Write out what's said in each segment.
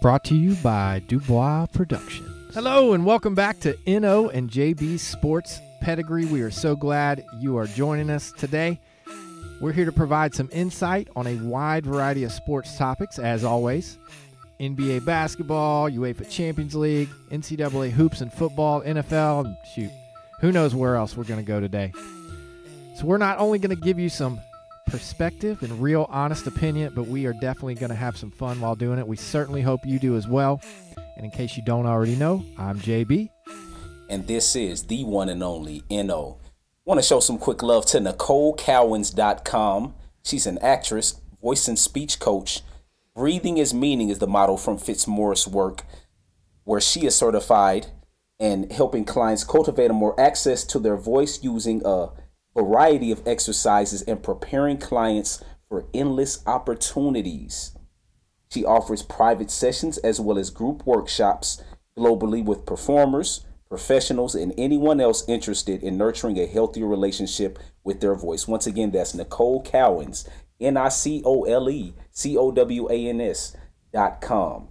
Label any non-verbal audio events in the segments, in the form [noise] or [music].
Brought to you by Dubois Productions. Hello, and welcome back to NO and JB Sports Pedigree. We are so glad you are joining us today. We're here to provide some insight on a wide variety of sports topics, as always. NBA basketball, UEFA Champions League, NCAA hoops and football, NFL, and shoot, who knows where else we're going to go today. So, we're not only going to give you some perspective and real honest opinion, but we are definitely going to have some fun while doing it. We certainly hope you do as well. And in case you don't already know, I'm JB. And this is the one and only NO. Want to show some quick love to NicoleCowans.com. She's an actress, voice and speech coach. Breathing is Meaning is the motto from Fitzmaurice work, where she is certified and helping clients cultivate a more access to their voice using a variety of exercises and preparing clients for endless opportunities. She offers private sessions as well as group workshops globally with performers, professionals, and anyone else interested in nurturing a healthier relationship with their voice. Once again, that's Nicole Cowans, N I C O L E C O W A N S dot com.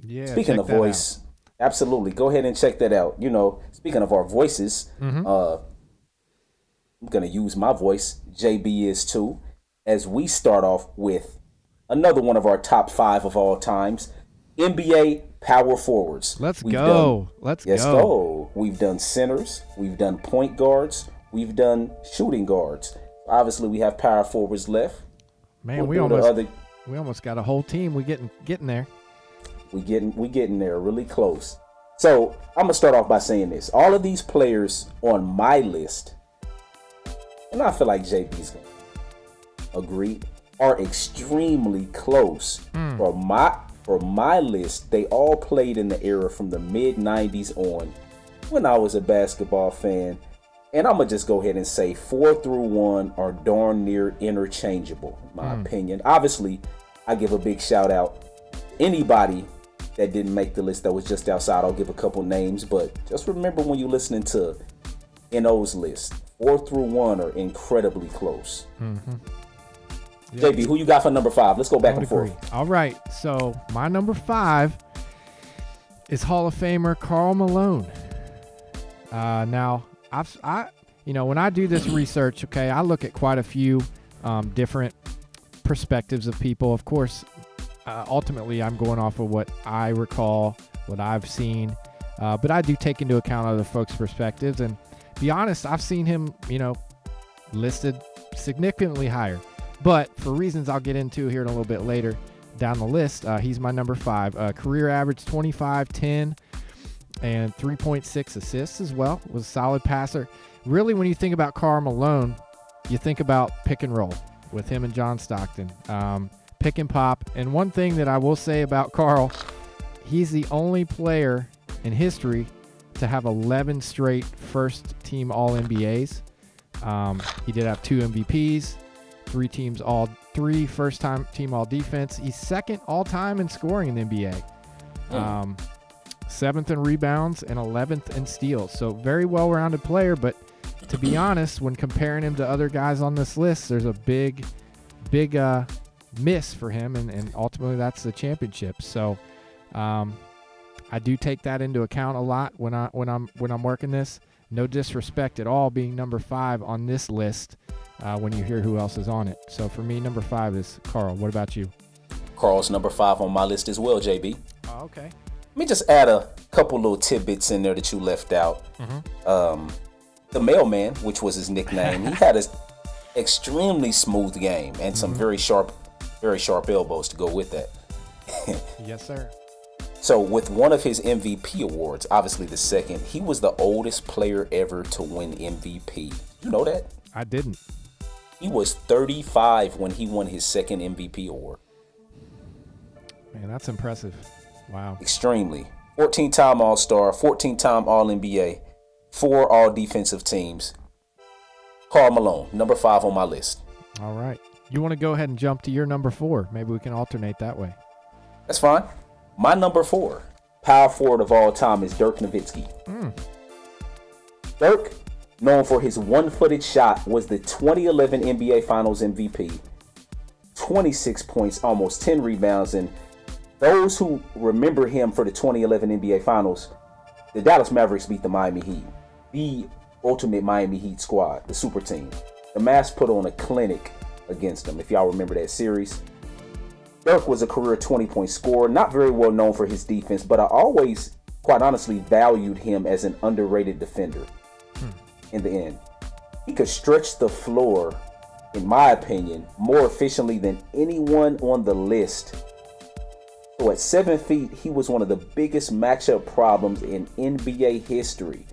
Yeah. Speaking of voice, out. absolutely. Go ahead and check that out. You know, speaking of our voices, mm-hmm. uh, I'm going to use my voice. JB is too. As we start off with another one of our top five of all times NBA power forwards. Let's we've go. Done, Let's yes, go. go. We've done centers. We've done point guards. We've done shooting guards. Obviously, we have power forwards left. Man, we'll we almost other, we almost got a whole team. We getting getting there. We getting we getting there really close. So I'm gonna start off by saying this: all of these players on my list and I feel like JB's gonna agree, are extremely close. Mm. For my for my list, they all played in the era from the mid '90s on, when I was a basketball fan. And I'm gonna just go ahead and say four through one are darn near interchangeable, in my mm. opinion. Obviously, I give a big shout out anybody that didn't make the list that was just outside. I'll give a couple names, but just remember when you're listening to NO's list, four through one are incredibly close. Mm-hmm. Yep. JB, who you got for number five? Let's go back and agree. forth. All right. So my number five is Hall of Famer Karl Malone. Uh, now, I've, I, you know, when I do this research, okay, I look at quite a few um, different perspectives of people. Of course, uh, ultimately, I'm going off of what I recall, what I've seen, uh, but I do take into account other folks' perspectives. And be honest, I've seen him, you know, listed significantly higher. But for reasons I'll get into here in a little bit later down the list, uh, he's my number five. Uh, career average 25, 10, and 3.6 assists as well. Was a solid passer. Really, when you think about Karl Malone, you think about pick and roll with him and John Stockton. Um, pick and pop. And one thing that I will say about Karl, he's the only player in history to have 11 straight first team All NBAs. Um, he did have two MVPs, three teams all three first time team All Defense. He's second all time in scoring in the NBA. Um, seventh in rebounds and 11th in steals. So very well rounded player. But to be honest, when comparing him to other guys on this list, there's a big, big uh, miss for him, and, and ultimately that's the championship. So. Um, I do take that into account a lot when I when I'm when I'm working this. No disrespect at all being number five on this list uh, when you hear who else is on it. So for me, number five is Karl. What about you? Karl's number five on my list as well, JB. Oh, okay. Let me just add a couple little tidbits in there that you left out. Mm-hmm. Um, the mailman, which was his nickname, he had an extremely smooth game and mm-hmm. some very sharp, very sharp elbows to go with that. [laughs] yes, sir. So, with one of his MVP awards, obviously the second, he was the oldest player ever to win MVP. You know that? I didn't. He was 35 when he won his second MVP award. Man, that's impressive. Wow. Extremely. 14 time All Star, 14 time All NBA, four All Defensive teams. Karl Malone, number five on my list. All right. You want to go ahead and jump to your number four? Maybe we can alternate that way. That's fine. My number four, power forward of all time, is Dirk Nowitzki. Mm. Dirk, known for his one footed shot, was the 2011 NBA Finals MVP. 26 points, almost 10 rebounds, and those who remember him for the 2011 NBA Finals, the Dallas Mavericks beat the Miami Heat, the ultimate Miami Heat squad, the super team. The Mavs put on a clinic against them, if y'all remember that series. Dirk was a career 20 point scorer, not very well known for his defense, but I always, quite honestly, valued him as an underrated defender hmm. in the end. He could stretch the floor, in my opinion, more efficiently than anyone on the list so at seven feet, he was one of the biggest matchup problems in NBA history.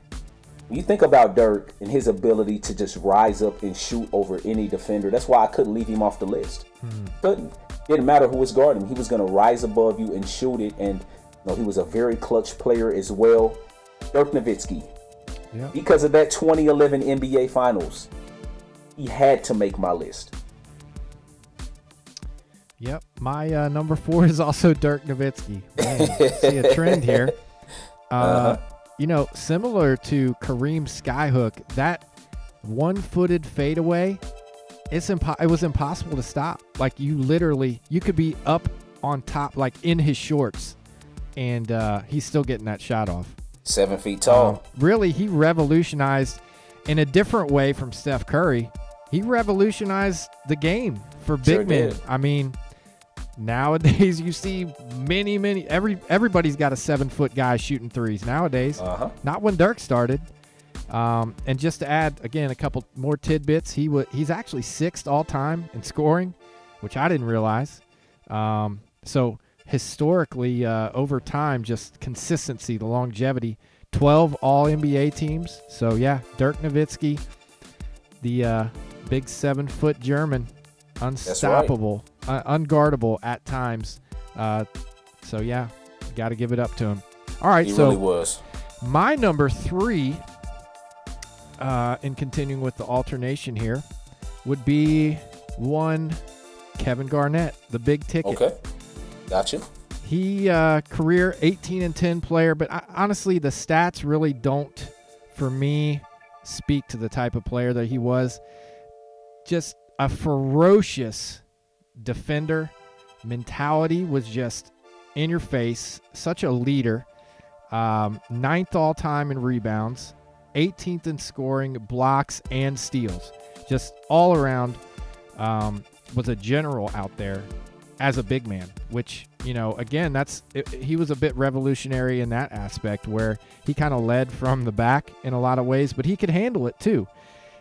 When you think about Dirk and his ability to just rise up and shoot over any defender, that's why I couldn't leave him off the list. Hmm. Couldn't. Didn't matter who was guarding him. He was going to rise above you and shoot it. And you know, he was a very clutch player as well. Dirk Nowitzki. Yep. Because of that 2011 NBA Finals, he had to make my list. Yep, my uh, number four is also Dirk Nowitzki. Man, see a trend here. [laughs] Uh, uh-huh. You know, similar to Kareem Skyhook, that one-footed fadeaway, it's impo- it was impossible to stop. Like you literally, you could be up on top, like in his shorts, and uh, he's still getting that shot off. Seven feet tall. Uh, really, he revolutionized in a different way from Steph Curry. He revolutionized the game for big sure men. Did. I mean, Nowadays, you see many, many. Every everybody's got a seven foot guy shooting threes nowadays. Uh-huh. Not when Dirk started. Um, and just to add again a couple more tidbits, he would he's actually sixth all time in scoring, which I didn't realize. Um, so historically, uh, over time, just consistency, the longevity. Twelve All NBA teams. So yeah, Dirk Nowitzki, the uh, big seven foot German, unstoppable uh, unguardable at times. Uh, so yeah, got to give it up to him. All right, he so really was. My number three, uh, in continuing with the alternation here, would be one Kevin Garnett, the big ticket. Okay, gotcha. He uh, career 18 and 10 player, but I, honestly, the stats really don't, for me, speak to the type of player that he was. Just a ferocious defender mentality was just in your face. Such a leader. Um, ninth all time in rebounds, 18th in scoring, blocks, and steals. Just all around um, was a general out there as a big man, which, you know, again, that's it, he was a bit revolutionary in that aspect where he kind of led from the back in a lot of ways, but he could handle it too.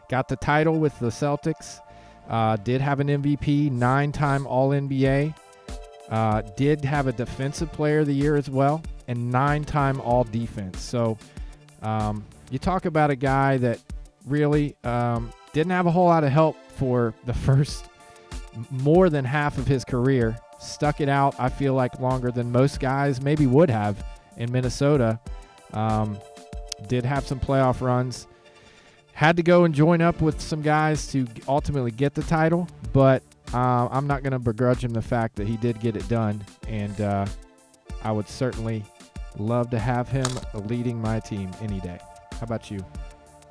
Got the title with the Celtics. Uh, did have an MVP, nine time All NBA. Uh, did have a Defensive Player of the Year as well, and nine time All Defense. So um, you talk about a guy that really um, didn't have a whole lot of help for the [laughs] first more than half of his career. Stuck it out, I feel like, longer than most guys maybe would have in Minnesota. Um, did have some playoff runs had to go and join up with some guys to ultimately get the title, but uh, I'm not going to begrudge him the fact that he did get it done, and uh, I would certainly love to have him leading my team any day. How about you?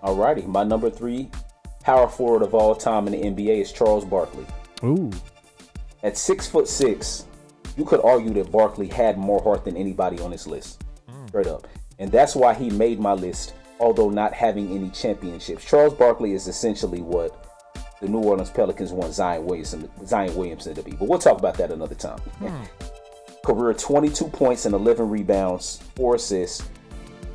All righty. my number three power forward of all time in the NBA is Charles Barkley. Ooh. At six foot six, you could argue that Barkley had more heart than anybody on this list. Mm. Straight up. And that's why he made my list although not having any championships. Charles Barkley is essentially what the New Orleans Pelicans want Zion Williamson, Zion Williamson to be. But we'll talk about that another time. Hmm. [laughs] Career 22 points and 11 rebounds, 4 assists.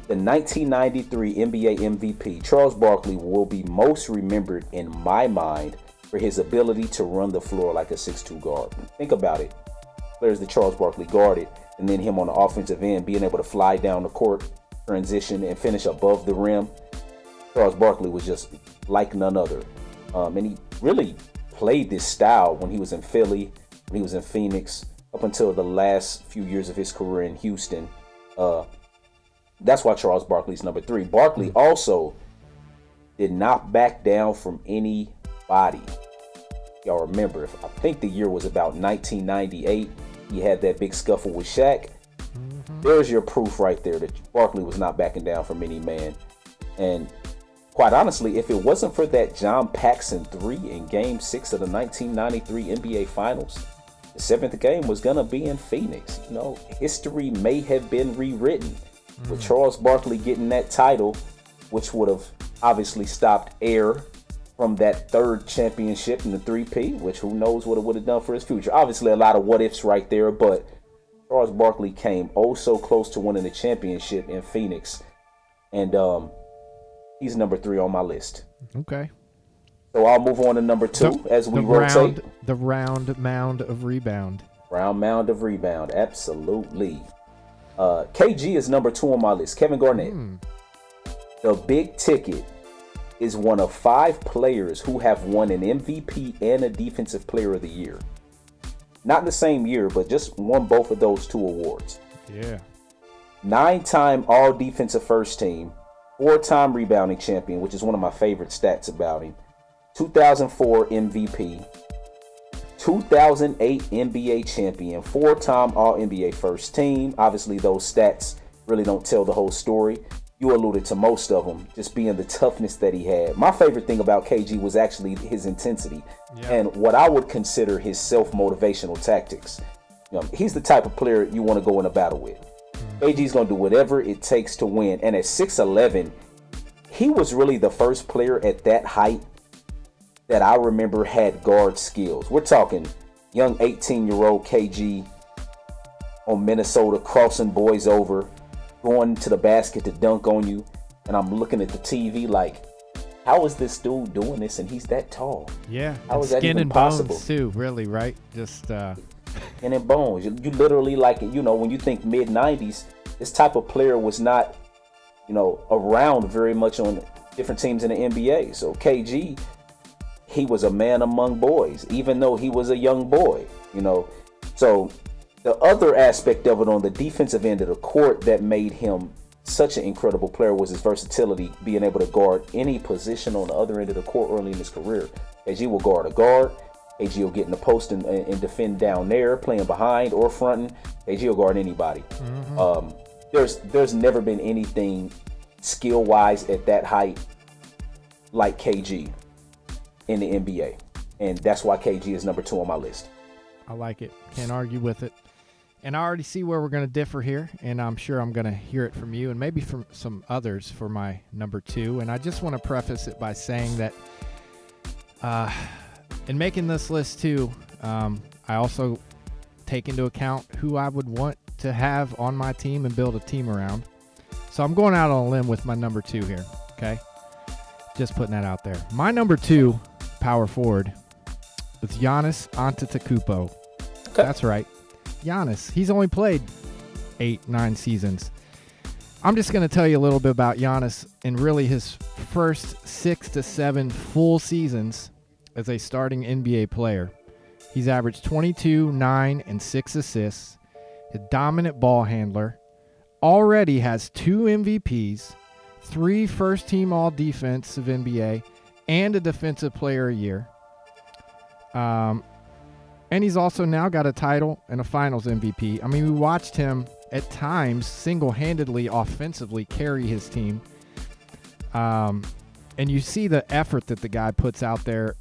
The 1993 NBA MVP, Charles Barkley, will be most remembered in my mind for his ability to run the floor like a 6'2 guard. Think about it. Players that Charles Barkley guarded, and then him on the offensive end being able to fly down the court transition and finish above the rim. Charles Barkley was just like none other. Um, and he really played this style when he was in Philly, when he was in Phoenix, up until the last few years of his career in Houston. Uh, that's why Charles Barkley's number three. Barkley hmm. also did not back down from anybody. Y'all remember, if, I think the year was about 1998. He had that big scuffle with Shaq. Mm-hmm. There's your proof right there that Barkley was not backing down from any man. And quite honestly, if it wasn't for that John Paxson three in Game Six of the 1993 NBA Finals, the seventh game was gonna be in Phoenix. You know, history may have been rewritten mm. with Charles Barkley getting that title, which would have obviously stopped air from that third championship in the three-peat, which who knows what it would have done for his future. Obviously, a lot of what ifs right there, but Charles Barkley came oh so close to winning the championship in Phoenix. And um, he's number three on my list. Okay. So I'll move on to number two the, as we the rotate. Round, the round mound of rebound. Round mound of rebound, absolutely. Uh, KG is number two on my list. Kevin Garnett. Mm. The big ticket is one of five players who have won an MVP and a Defensive Player of the Year. Not in the same year, but just won both of those two awards. Yeah. Nine time All Defensive First Team, four time rebounding champion, which is one of my favorite stats about him 2004 MVP, 2008 NBA champion, four time All NBA first team. Obviously, those stats really don't tell the whole story. You alluded to most of them, just being the toughness that he had. My favorite thing about KG was actually his intensity yeah. and what I would consider his self motivational tactics. You know, he's the type of player you want to go in a battle with. Mm-hmm. KG's going to do whatever it takes to win. And at 6'11, he was really the first player at that height that I remember had guard skills. We're talking young 18 year old KG on Minnesota crossing boys over, going to the basket to dunk on you. And I'm looking at the TV like, how is this dude doing this and he's that tall? Yeah. How is that skin even and possible? bones too, really, right? Just uh skin and bones. You, you literally like you know, when you think mid nineties, this type of player was not, you know, around very much on different teams in the NBA. So KG he was a man among boys, even though he was a young boy, you know. So the other aspect of it on the defensive end of the court that made him such an incredible player was his versatility, being able to guard any position on the other end of the court early in his career. KG will guard a guard, KG will get in the post and, and defend down there, playing behind or fronting. KG will guard anybody. Mm-hmm. Um, there's there's never been anything skill wise at that height like KG in the NBA. And that's why KG is number two on my list. I like it. Can't argue with it. And I already see where we're going to differ here, and I'm sure I'm going to hear it from you and maybe from some others for my number two. And I just want to preface it by saying that uh, in making this list too, um, I also take into account who I would want to have on my team and build a team around. So I'm going out on a limb with my number two here. Okay, just putting that out there. My number two power forward with Giannis Antetokounmpo. Okay. That's right. Giannis. He's only played eight, nine seasons. I'm just going to tell you a little bit about Giannis in really his first six to seven full seasons as a starting NBA player. He's averaged 22, 9, and 6 assists, a dominant ball handler, already has two MVPs, three first team all defensive NBA, and a Defensive Player a Year. Um, and he's also now got a title and a Finals MVP. I mean, we watched him at times single-handedly offensively carry his team. Um, and you see the effort that the guy puts out there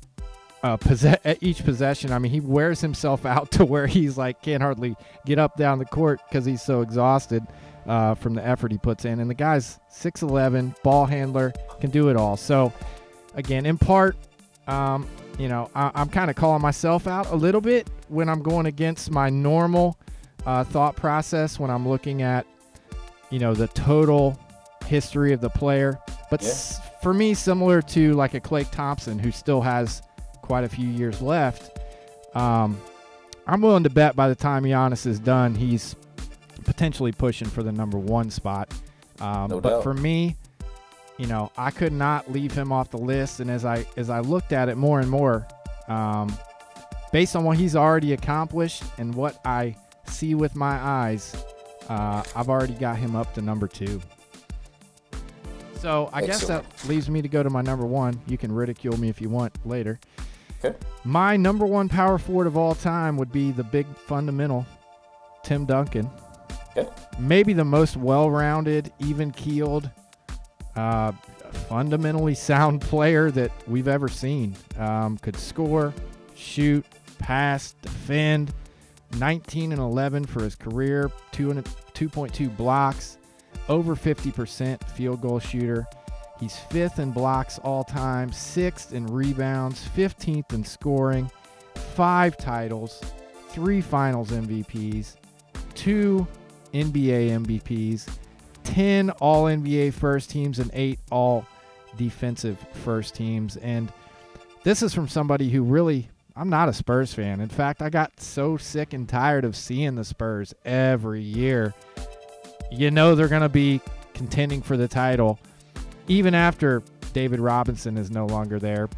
uh, at each possession. I mean, he wears himself [laughs] out to where he's like can't hardly get up down the court because he's so exhausted uh, from the effort he puts in. And the guy's 6'11, ball handler, can do it all. So again, in part, um, you know, I, am kind of calling myself out a little bit when I'm going against my normal uh, thought process when I'm looking at, you know, the total history of the player. But yeah. s- for me, similar to like a Klay Thompson, who still has quite a few years left, um, I'm willing to bet by the time Giannis is done, he's potentially pushing for the number one spot. Um, no but doubt. for me, you know, I could not leave him off the list. And as I as I looked at it more and more, um, based on what he's already accomplished and what I see with my eyes, uh, I've already got him up to number two. So I Excellent. guess that leaves me to go to my number one. You can ridicule me if you want later. Okay. My number one power forward of all time would be the big fundamental, Tim Duncan. Okay. Maybe the most well-rounded, even-keeled, uh, fundamentally sound [laughs] player that we've ever seen. Um, could score, shoot, pass, defend. 19 and 11 for his career, 2.2 blocks, over 50% field goal shooter. He's fifth in blocks all time, sixth in rebounds, 15th in scoring, five titles, three finals MVPs, two NBA MVPs, 10 all NBA first teams, and eight all defensive first teams. And this is from somebody who really, I'm not a Spurs fan. In fact, I got so sick and tired of seeing the Spurs every year. You know they're going to be contending for the title even after David Robinson is no longer there,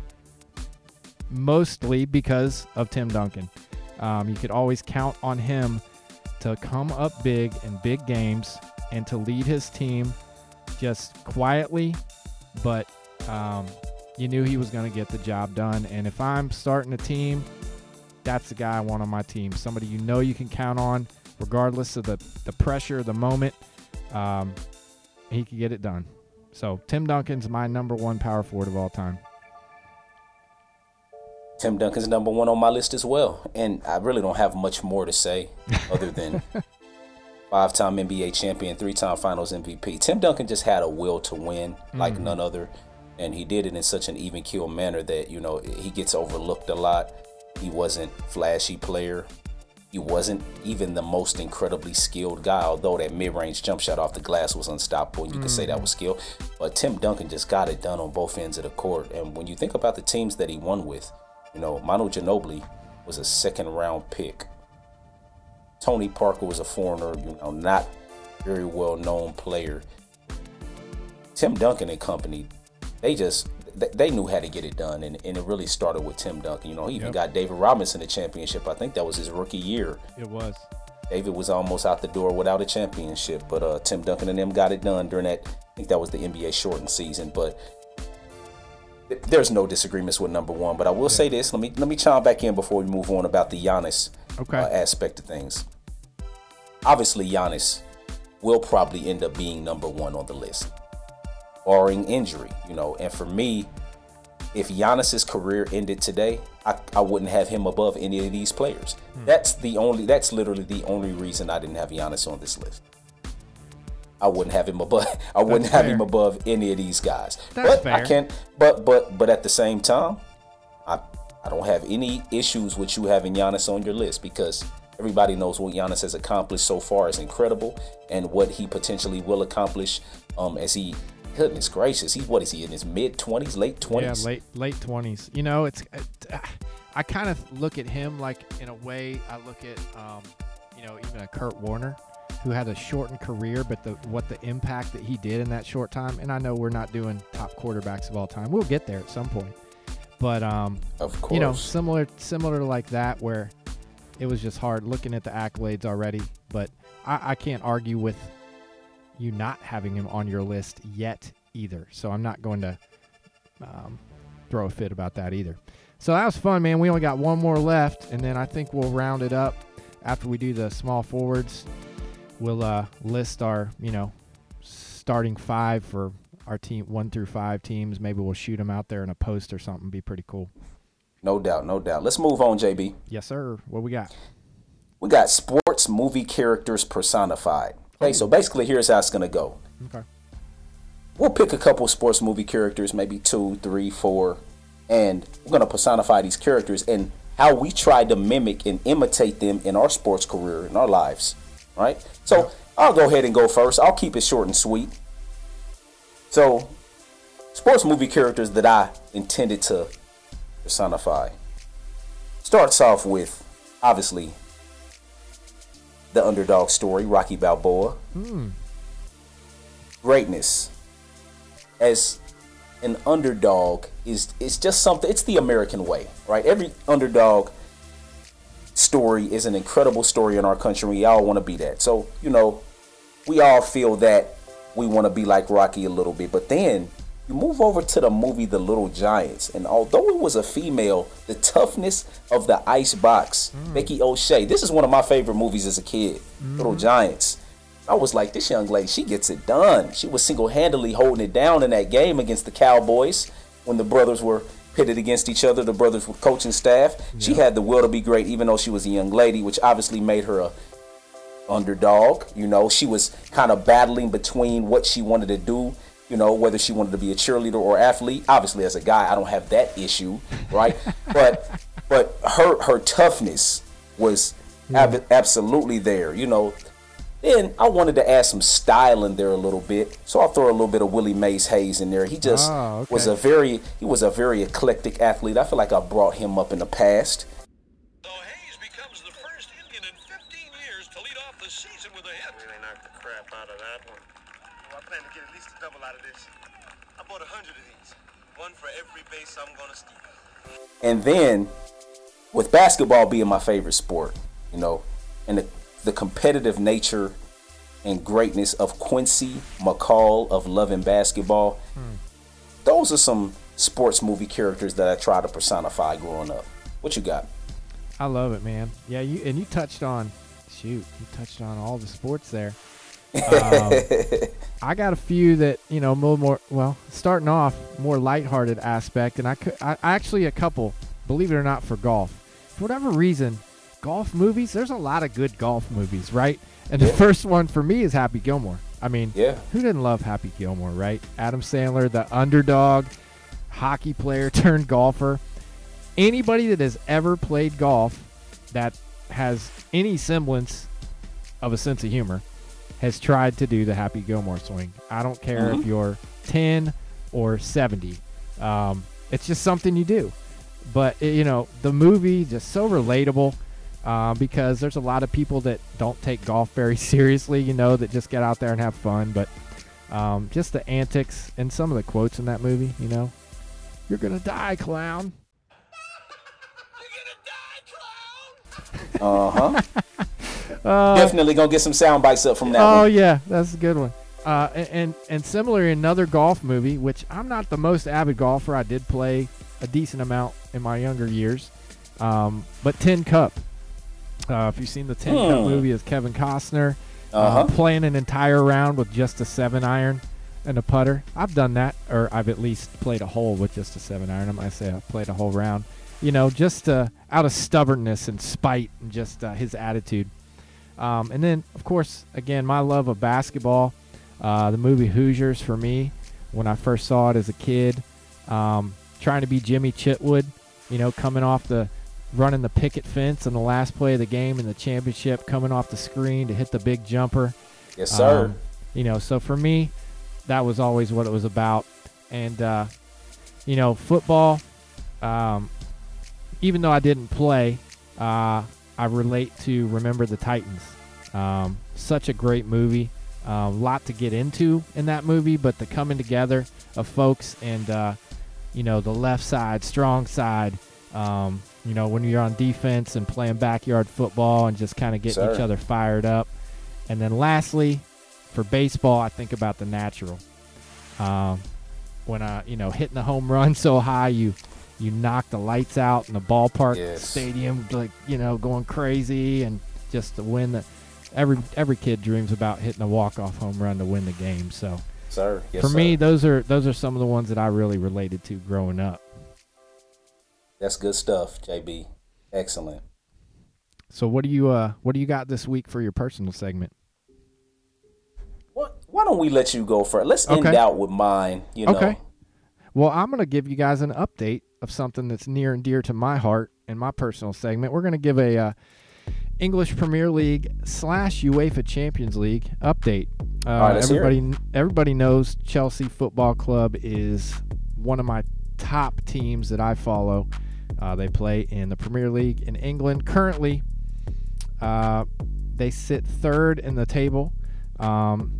mostly because of Tim Duncan. Um, you could always count on him to come up big in big games and to lead his team just quietly, but um, you knew he was going to get the job done. And if I'm starting a team, that's the guy I want on my team. Somebody you know you can count on, regardless of the, the pressure the moment. Um, he could get it done. So Tim Duncan's my number one power forward of all time. Tim Duncan's number one on my list as well. And I really don't have much more to say other than [laughs] five time NBA champion, three time finals MVP. Tim Duncan just had a will to win like mm-hmm. none other. And he did it in such an even keel manner that, you know, he gets overlooked a lot. He wasn't flashy player. He wasn't even the most incredibly skilled guy, although that mid-range jump shot off the glass was unstoppable. And You mm. can say that was skill. But Tim Duncan just got it done on both ends of the court. And when you think about the teams that he won with, you know, Manu Ginobili was a second round pick. Tony Parker was a foreigner, you know, not very well known player. Tim Duncan and company, they just they knew how to get it done, and, and it really started with Tim Duncan. You know, he even yep. got David Robinson a championship. I think that was his rookie year. It was. David was almost out the door without a championship, but uh, Tim Duncan and them got it done during that. I think that was the NBA shortened season, but there's no disagreements with number one. But I will yeah. say this: let me let me chime back in before we move on about the Giannis okay. uh, aspect of things. Obviously, Giannis will probably end up being number one on the list barring injury, you know. And for me, if Giannis's career ended today, I, I wouldn't have him above any of these players. Hmm. That's the only that's literally the only reason I didn't have Giannis on this list. I wouldn't have him above [laughs] I wouldn't That's have fair. him above any of these guys. That's but fair. I can but but but at the same time, I I don't have any issues with you having Giannis on your list because everybody knows what Giannis has accomplished so far is incredible and what he potentially will accomplish um, as he goodness gracious, he's what is he in his mid twenties, late twenties? Yeah, late late twenties. You know, it's I kind of look at him like in a way I look at um, you know even a Kurt Warner who had a shortened career, but the what the impact that he did in that short time. And I know we're not doing top quarterbacks of all time. We'll get there at some point, but um, of course, you know, similar similar to like that where it was just hard looking at the accolades already. But I, I can't argue with you not having him on your list yet either. So I'm not going to um, throw a fit about that either. So that was fun, man. We only got one more left, and then I think we'll round it up after we do the small forwards. We'll uh, list our, you know, starting five for our team, one through five teams. Maybe we'll shoot them out there in a post or something. Be pretty cool. No doubt, no doubt. Let's move on, JB. Yes, sir. What we got? We got sports movie characters personified. Okay, so basically, here's how it's gonna go. Okay. We'll pick a couple sports movie characters, maybe two, three, four, and we're gonna personify these characters and how we try to mimic and imitate them in our sports career, in our lives. Right? So. I'll go ahead and go first. I'll keep it short and sweet. So, sports movie characters that I intended to personify starts off with obviously the underdog story, Rocky Balboa. Mm. Greatness as an underdog is it's just something. It's the American way, right? Every underdog story is an incredible story in our country. We all want to be that. So you know, we all feel that we want to be like Rocky a little bit, but then you move over to the movie The Little Giants, and although it was a female, the toughness of the ice box, mm. Becky O'Shea. This is one of my favorite movies as a kid. Mm. Little Giants. I was like, this young lady, she gets it done. She was single handedly holding it down in that game against the Cowboys when the brothers were pitted against each other. The brothers were coaching staff. Yeah. She had the will to be great, even though she was a young lady, which obviously made her a underdog. You know, she was kind of battling between what she wanted to do. You know, whether she wanted to be a cheerleader or athlete. Obviously, as a guy, I don't have that issue, right? [laughs] but but her her toughness was yeah. ab- absolutely there. You know, then I wanted to add some style in there a little bit, so I'll throw a little bit of Willie Mays Hayes in there. He just oh, okay. was a very he was a very eclectic athlete. I feel like I brought him up in the past. So Hayes becomes the first Indian in 15 years to lead off the season with a hit. Really knocked the crap out of that one. Well, I plan to get at least a double out of this. I bought a hundred of these, one for every base I'm gonna steal. And then, with basketball being my favorite sport, you know, and the the competitive nature and greatness of Quincy McCall of Love and Basketball. Hmm. Those are some sports movie characters that I try to personify growing up. What you got? I love it, man. Yeah, you and you touched on shoot, you touched on all the sports there. Um, [laughs] I got a few that you know more, more well, starting off more lighthearted aspect, and I could I actually a couple, believe it or not, for golf. For whatever reason, golf movies, there's a lot of good golf movies, right? And yeah. the first one for me is Happy Gilmore. I mean, yeah. who didn't love Happy Gilmore, right? Adam Sandler, the underdog, hockey player [laughs] turned golfer. Anybody that has ever played golf that has any semblance of a sense of humor has tried to do the Happy Gilmore swing. I don't care mm-hmm. if you're 10 or 70. Um, it's just something you do. But, you know, the movie just so relatable uh, because there's a lot of people that don't take golf very [laughs] seriously, you know, that just get out there and have fun. But um, just the antics and some of the quotes in that movie, you know, you're gonna die, clown. Uh huh. [laughs] uh, Definitely gonna get some sound bites up from that. Oh one. yeah, that's a good one. Uh, and and similar another golf movie, which I'm not the most avid golfer. I did play a decent amount in my younger years, um, but Tin Cup uh, if you've seen the Tin hmm. Cup movie, is Kevin Costner uh, uh-huh. uh, playing an entire round with just a seven iron and a putter. I've done that, or I've at least played a hole with just a seven iron. I might say I played a whole round. You know, just uh, out of stubbornness and spite and just uh, his attitude. Um, and then, of course, again, my love of basketball. Uh, the movie Hoosiers for me, when I first saw it as a kid, um, trying to be Jimmy Chitwood, you know, coming off the running the picket fence on the last play of the game in the championship, coming off the screen to hit the big jumper. Yes, sir. Um, you know, so for me, that was always what it was about. And, uh, you know, football, um, even though I didn't play, uh, I relate to Remember the Titans. Um, such a great movie. A uh, lot to get into in that movie, but the coming together of folks and, uh, you know, the left side, strong side, um, you know, when you're on defense and playing backyard football and just kind of getting Sir. each other fired up. And then lastly, for baseball, I think about the natural. Um, when I, you know, hitting the home run [laughs] so high, you you knock the lights out in the ballpark yes. stadium, like you know, going crazy, and just to win the. Every every kid dreams about hitting a walk off home run to win the game. So, sir, yes, for sir. me, those are those are some of the ones that I really related to growing up. That's good stuff, JB. Excellent. So what do you uh what do you got this week for your personal segment? What why don't we let you go first? Let's okay. end out with mine, you know. Okay. Well, I'm going to give you guys an update of something that's near and dear to my heart in my personal segment. We're going to give a uh, English Premier League slash UEFA Champions League update. Uh, everybody, everybody knows Chelsea Football Club is one of my top teams that I follow. Uh, they play in the Premier League in England. Currently, uh, they sit third in the table. Um,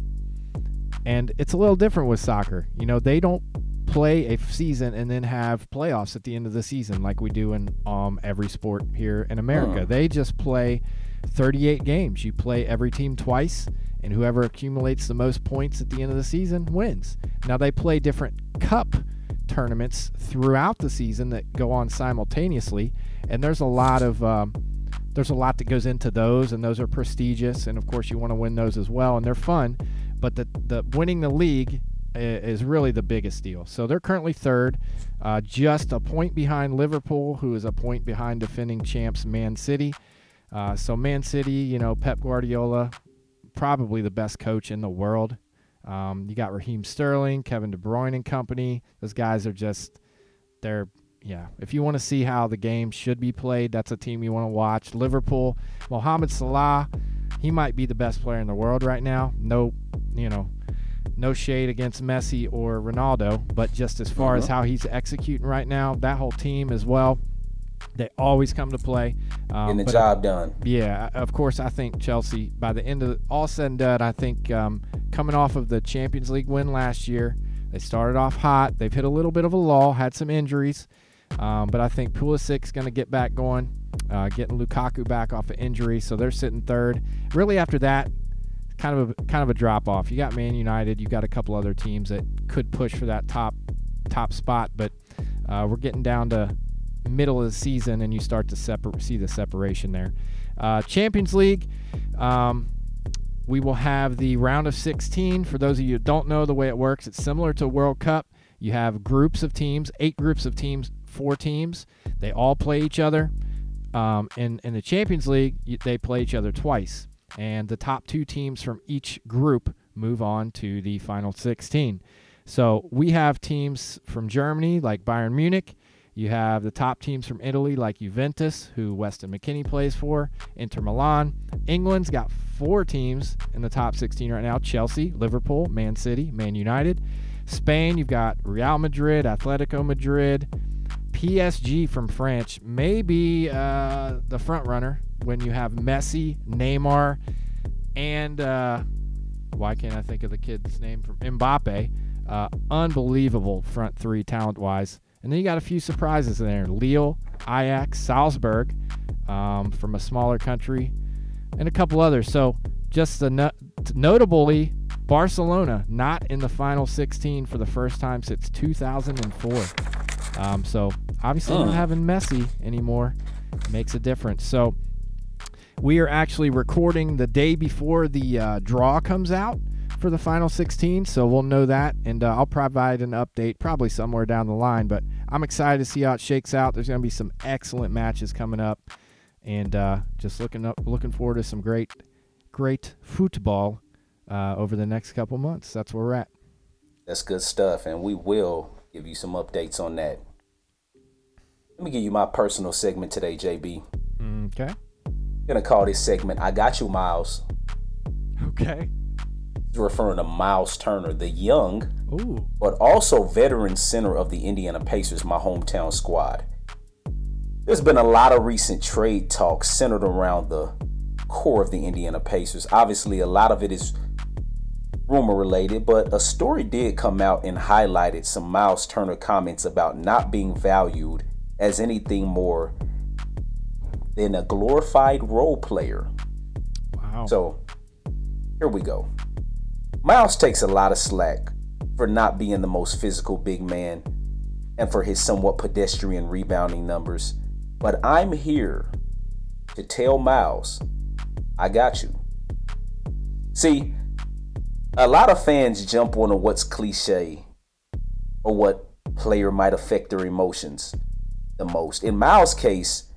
and it's a little different with soccer. You know, they don't play a season and then have playoffs at the end of the season like we do in um, every sport here in America. Huh. They just play 38 games. You play every team twice, and whoever accumulates the most points at the end of the season wins. Now, they play different cup tournaments throughout the season that go on simultaneously, and there's a lot of um, there's a lot that goes into those, and those are prestigious, and of course you want to win those as well, and they're fun. But the the winning the league is really the biggest deal. So they're currently third, uh, just a point behind Liverpool, who is a point behind defending champs Man City. Uh, so Man City, you know, Pep Guardiola, probably the best coach in the world. Um, you got Raheem Sterling, Kevin De Bruyne and company. Those guys are just, they're, yeah. If you want to see how the game should be played, that's a team you want to watch. Liverpool, Mohamed Salah, he might be the best player in the world right now. No, you know, no shade against Messi or Ronaldo, but just as far as how he's executing right now, that whole team as well, they always come to play. Um, Getting the job done. yeah, of course. I think Chelsea, by the end of all said and done, I think um, coming off of the Champions League win last year, they started off hot. They've hit a little bit of a lull, had some injuries, um, but I think Pulisic's going to get back going, uh, getting Lukaku back off of injury, so they're sitting third. Really, after that, kind of a kind of a drop off. You got Man United, you got a couple other teams that could push for that top top spot, but uh, we're getting down to middle of the season, and you start to separ- see the separation there. Uh, Champions League, um, we will have the round of 16. For those of you who don't know the way it works, it's similar to World Cup. You have groups of teams, eight groups of teams, four teams. They all play each other. Um, in in the Champions League, they play each other twice, and the top two teams from each group move on to the final 16. So we have teams from Germany like Bayern Munich. You have the top teams from Italy like Juventus, who Weston McKennie plays for, Inter Milan. England's got four teams in the top 16 right now Chelsea, Liverpool, Man City, Man United. Spain, you've got Real Madrid, Atletico Madrid, PSG from France, maybe uh, the front runner when you have Messi, Neymar, and uh, why can't I think of the kid's name from Mbappe? Uh, unbelievable front three talent wise. And then you got a few surprises in there Lille, Ajax, Salzburg um, from a smaller country, and a couple others. So just the no- notably, Barcelona not in the final 16 for the first time since 2004. Um, so obviously, not having Messi anymore makes a difference. So we are actually recording the day before the uh, draw comes out for the final 16, so we'll know that, and uh, I'll provide an update probably somewhere down the line. But I'm excited to see how it shakes out. There's going to be some excellent matches coming up, and uh, just looking up, looking forward to some great, great football uh, over the next couple months. That's where we're at. That's good stuff, and we will give you some updates on that. Let me give you my personal segment today, JB. Okay. I'm gonna call this segment "I Got You, Miles." Okay. Referring to Miles Turner, the young Ooh. but also veteran center of the Indiana Pacers, my hometown squad. There's been a lot of recent trade talks centered around the core of the Indiana Pacers. Obviously, a lot of it is rumor related, but a story did come out and highlighted some Miles Turner comments about not being valued as anything more than a glorified role player. Wow. So here we go. Miles takes a lot of slack for not being the most physical big man and for his somewhat pedestrian rebounding numbers. But I'm here to tell Miles, I got you. See, a lot of fans jump on what's cliche or what player might affect their emotions the most. In Miles' case,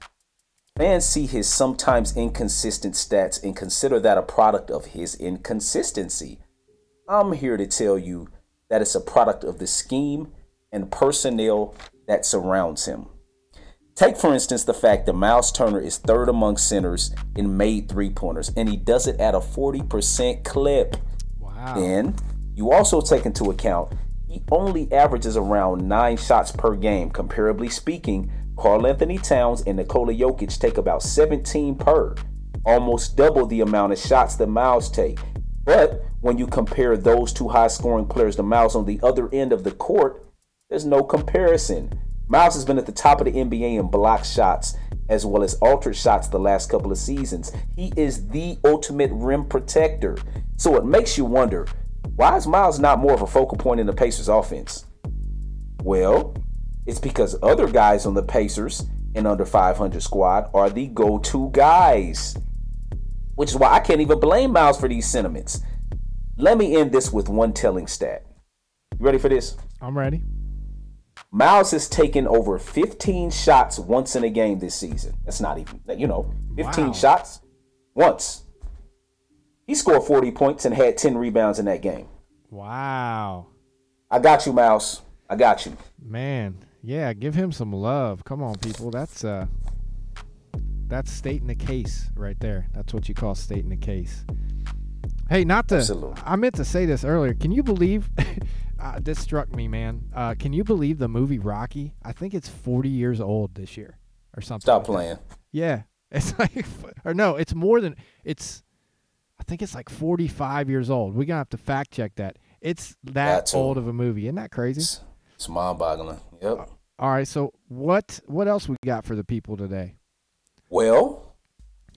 Fans see his sometimes inconsistent stats and consider that a product of his inconsistency. I'm here to tell you that it's a product of the scheme and personnel that surrounds him. Take, for instance, the fact that Miles Turner is third among centers in made three pointers, and he does it at a 40% clip. wow. Then you also take into account he only averages around nine shots per game. Comparably speaking, Karl-Anthony Towns and Nikola Jokic take about 17 per, almost double the amount of shots that Miles take. But when you compare those two high scoring players to Miles on the other end of the court, there's no comparison. Miles has been at the top of the NBA in block shots as well as altered shots the last couple of seasons. He is the ultimate rim protector. So it makes you wonder why is Miles not more of a focal point in the Pacers offense? Well, it's because other guys on the Pacers and under 500 squad are the go to guys. Which is why I can't even blame Miles for these sentiments. Let me end this with one telling stat. You ready for this? I'm ready. Miles has taken over 15 shots once in a game this season. That's not even, you know, 15 Wow. shots once. He scored 40 points and had 10 rebounds in that game. Wow. I got you, Miles. I got you. Man, yeah, give him some love. Come on, people. That's uh that's stating the case right there. That's what you call stating the case. Hey, not to Absolutely. I meant to say this earlier. Can you believe [laughs] uh, this struck me, man. Uh, can you believe the movie Rocky? I think it's 40 years old this year or something. Stop like that. playing. Yeah. [laughs] It's like [laughs] or no, it's more than it's I think it's like 45 years old. We're going to have to fact check that. It's that That old of a movie. Isn't that crazy? It's, it's mind boggling. Yep. All right, so what what else we got for the people today? Well,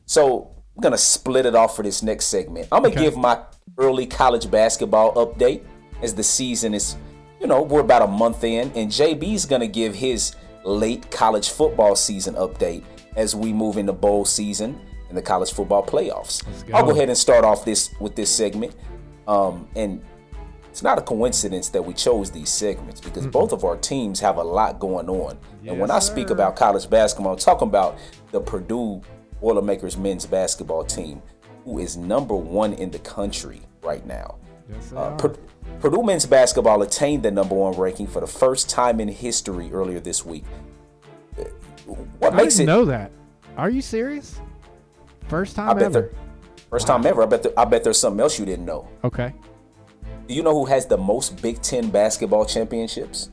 so I'm gonna split it off for this next segment. I'm gonna Okay. give my early college basketball update as the season is, you know, we're about a month in, and JB's gonna give his late college football season update as we move into bowl season and the college football playoffs. Let's I'll go. go ahead and start off this with this segment, um, and it's not a coincidence that we chose these segments because both of our teams have a lot going on. and when I Yes, speak sir. about college basketball, I'm talking about the Purdue Boilermakers men's basketball team, who is number one in the country right now. Yes, Uh. Purdue men's basketball attained the number one ranking for the first time in history earlier this week. What I makes it know that. Are you serious? First time ever. first time ever. I bet there, I bet there's something else you didn't know. Okay. Do you know who has the most Big Ten basketball championships?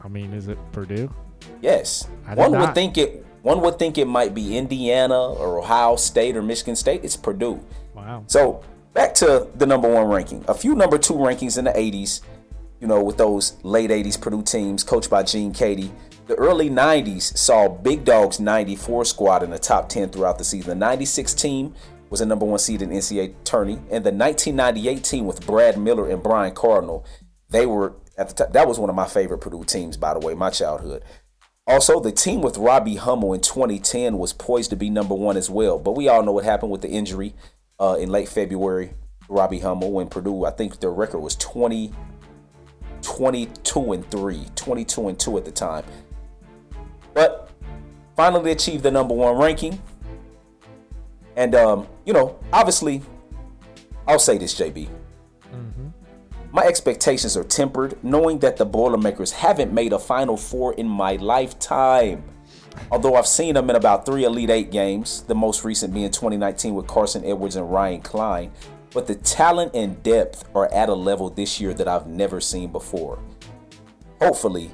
I mean, is it Purdue? Yes. I One not. would think it one would think it might be Indiana or Ohio State or Michigan State. It's Purdue. Wow. So back to the number one ranking. A few number two rankings in the 80s, you know, with those late 80s Purdue teams coached by Gene Keady. The early 90s saw Big Dog's 94 squad in the top 10 throughout the season. The 96 team was a number one seed in NCAA tourney, and the 1998 team with Brad Miller and Brian Cardinal, they were at the top. That was one of my favorite Purdue teams, by the way, my childhood. Also, the team with Robbie Hummel in 2010 was poised to be number one as well, but we all know what happened with the injury uh, in late February. Robbie Hummel when Purdue, I think their record was 20, 22 and 3, 22 and 2 at the time. But finally achieved the number one ranking. And, um, you know, obviously, I'll say this, JB. My expectations are tempered, knowing that the Boilermakers haven't made a Final Four in my lifetime. Although I've seen them in about three Elite Eight games, the most recent being 2019 with Carson Edwards and Ryan Cline. But the talent and depth are at a level this year that I've never seen before. Hopefully,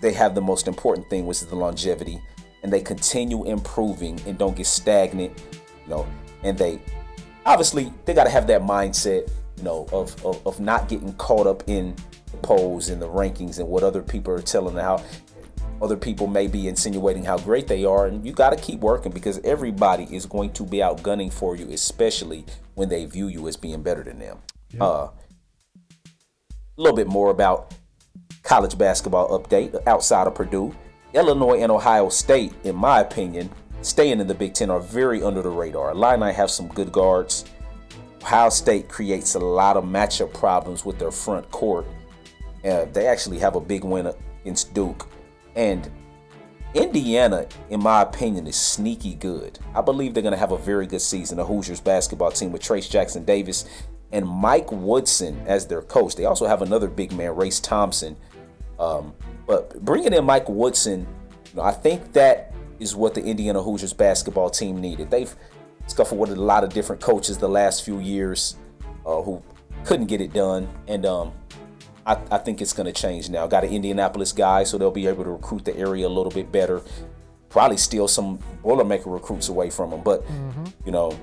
they have the most important thing, which is the longevity, and they continue improving and don't get stagnant, you know. And they obviously they got to have that mindset, you know, of, of of not getting caught up in the polls and the rankings and what other people are telling how other people may be insinuating how great they are, and you got to keep working because everybody is going to be outgunning for you, especially when they view you as being better than them. Uh, a little bit more about college basketball update outside of Purdue. Illinois and Ohio State, in my opinion, staying in the Big Ten are very under the radar. Illini have some good guards. Ohio State creates a lot of matchup problems with their front court. Uh, they actually have a big win against Duke. And Indiana, in my opinion, is sneaky good. I believe they're going to have a very good season. The Hoosiers basketball team with Trayce Jackson-Davis and Mike Woodson as their coach. They also have another big man, Race Thompson. Um, but bringing in Mike Woodson, you know, I think that is what the Indiana Hoosiers basketball team needed. They've scuffled with a lot of different coaches the last few years uh, who couldn't get it done. And um, I, I think it's going to change now. Got an Indianapolis guy, so they'll be able to recruit the area a little bit better. Probably steal some Boilermaker recruits away from them, but you know,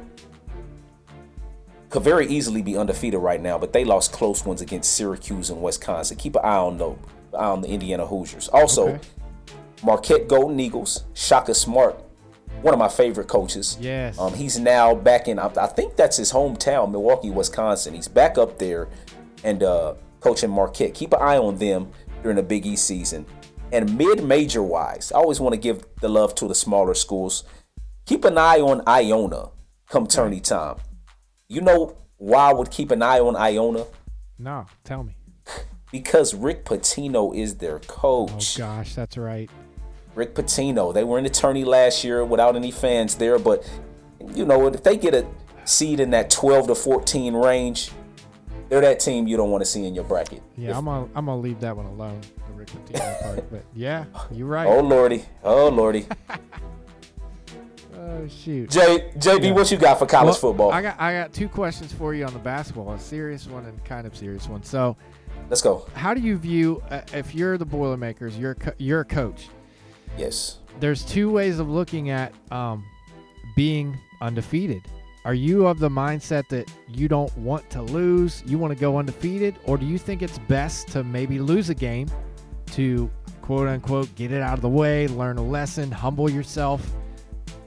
could very easily be undefeated right now. But they lost close ones against Syracuse and Wisconsin. Keep an eye on the eye on the Indiana Hoosiers. Also, Okay. Marquette Golden Eagles, Shaka Smart, one of my favorite coaches. Yes. Um, he's now back in. I think that's his hometown, Milwaukee, Wisconsin. He's back up there and uh, coaching Marquette. Keep an eye on them during the Big East season. And mid-major wise, I always want to give the love to the smaller schools. Keep an eye on Iona come tourney time. You know why I would keep an eye on Iona? no, tell me. [laughs] Because Rick Pitino is their coach. Oh gosh, that's right. Rick Pitino. They were an the tourney last year without any fans there, but you know if they get a seed in that 12 to 14 range, they're that team you don't want to see in your bracket. Yeah, If- I'm gonna I'm gonna leave that one alone. The Rick Pitino part, but yeah, you're right. oh lordy, oh lordy. [laughs] Oh shoot. J, JB, Yeah. what you got for college Well, football? I got I got two questions for you on the basketball, a serious one and kind of serious one. So, Let's go. how do you view uh, if you're the Boilermakers, you're co- you're a coach? Yes. There's two ways of looking at um, being undefeated. Are you of the mindset that you don't want to lose, you want to go undefeated, or do you think it's best to maybe lose a game to quote unquote get it out of the way, learn a lesson, humble yourself?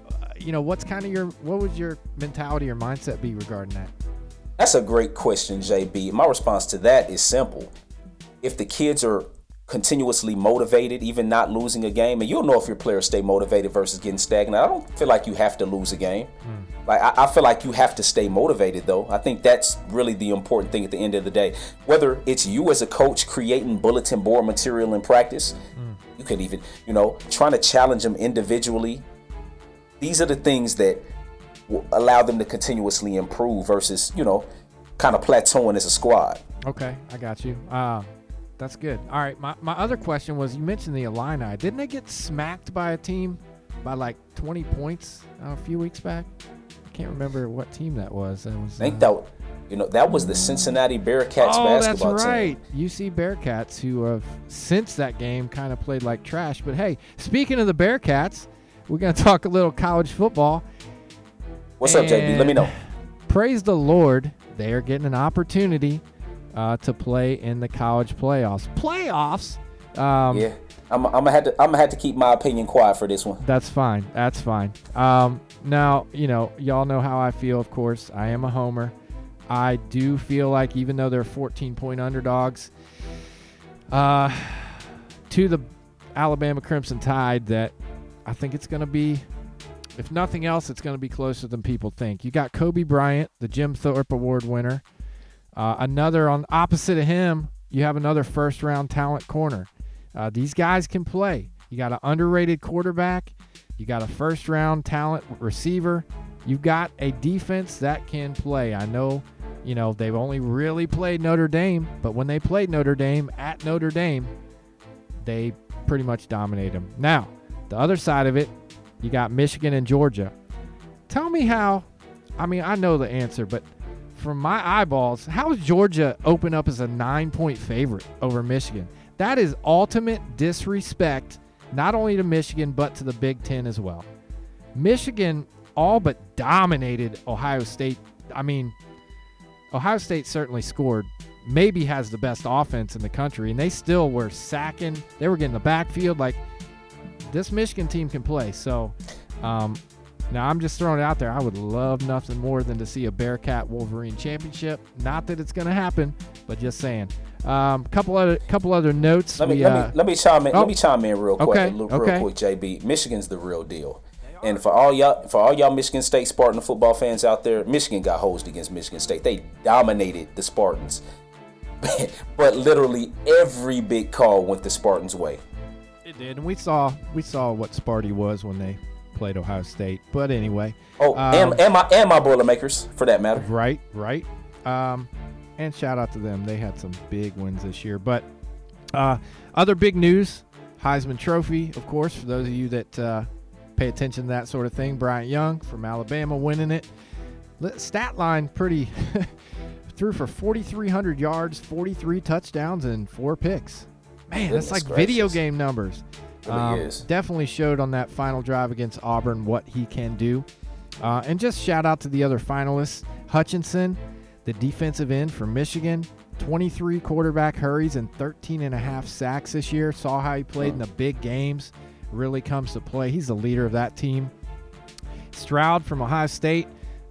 Uh, you know, what's kind of your what would your mentality or mindset be regarding that? That's a great question, JB. My response to that is simple. If the kids are continuously motivated, even not losing a game, and you'll know if your players stay motivated versus getting stagnant. I don't feel like you have to lose a game. Like I, I feel like you have to stay motivated though. I think that's really the important thing at the end of the day. Whether it's you as a coach creating bulletin board material in practice, you could even, you know, trying to challenge them individually. These are the things that will allow them to continuously improve versus, you know, kind of plateauing as a squad. Okay, I got you. Uh, that's good. All right, my, my other question was you mentioned the Illini. Didn't they get smacked by a team by like 20 points uh, a few weeks back? I can't remember what team that was. That was. I think uh, that, you know, that was the Cincinnati Bearcats basketball team. oh, that's right. team. UC Bearcats, who have since that game kind of played like trash. But hey, speaking of the Bearcats, we're gonna [laughs] talk a little college football. What's up, JB? Let me know. [laughs] Praise the Lord, they are getting an opportunity uh, to play in the college playoffs. Playoffs. Um, Yeah, I'm, I'm gonna have to, I'm gonna have to keep my opinion quiet for this one. That's fine. That's fine. Um, now, you know, y'all know how I feel, of course. I am a homer. I do feel like even though they're 14 point underdogs uh, to the Alabama Crimson Tide, that I think it's going to be, if nothing else, it's going to be closer than people think. You got Coby Bryant, the Jim Thorpe Award winner. Uh, another on opposite of him, you have another first round talent corner. Uh, these guys can play. You got an underrated quarterback. You got a first round talent receiver. You've got a defense that can play. I know, you know, they've only really played Notre Dame, but when they played Notre Dame at Notre Dame, they pretty much dominated them. Now, the other side of it, you got Michigan and Georgia. Tell me how, I mean, I know the answer, but from my eyeballs, how is Georgia open up as a nine point favorite over Michigan? That is ultimate disrespect, not only to Michigan, but to the Big Ten as well. Michigan all but dominated Ohio State. I mean, Ohio State certainly scored, maybe has the best offense in the country, and they still were sacking. They were getting the backfield. Like, this Michigan team can play. So, um, now I'm just throwing it out there. I would love nothing more than to see a Bearcat Wolverine championship. Not that it's going to happen, but just saying. Um, couple other couple other notes. Let me We, let uh, me let me chime in. oh. Let me chime in real quick, Okay, real okay. quick, JB. Michigan's the real deal. And for all y'all, for all y'all Michigan State Spartan football fans out there, Michigan got hosed against Michigan State. They dominated the Spartans, [laughs] but literally every big call went the Spartans' way. It did, and we saw we saw what Sparty was when they played Ohio State. But anyway, Oh, Um, and, and my and my Boilermakers for that matter. right, right. Um, and shout out to them; they had some big wins this year. But uh, other big news: Heisman Trophy, of course. For those of you that uh, pay attention to that sort of thing, Bryce Young from Alabama winning it. Stat line pretty [laughs] threw for 4,300 yards, 43 touchdowns, and four picks. Man, that's Goodness like video game numbers. Um. Definitely showed on that final drive against Auburn what he can do. Uh, and just shout out to the other finalists Hutchinson, the defensive end for Michigan, 23 quarterback hurries and 13 and a half sacks this year. Saw how he played in the big games. Really comes to play. He's the leader of that team. Stroud from Ohio State,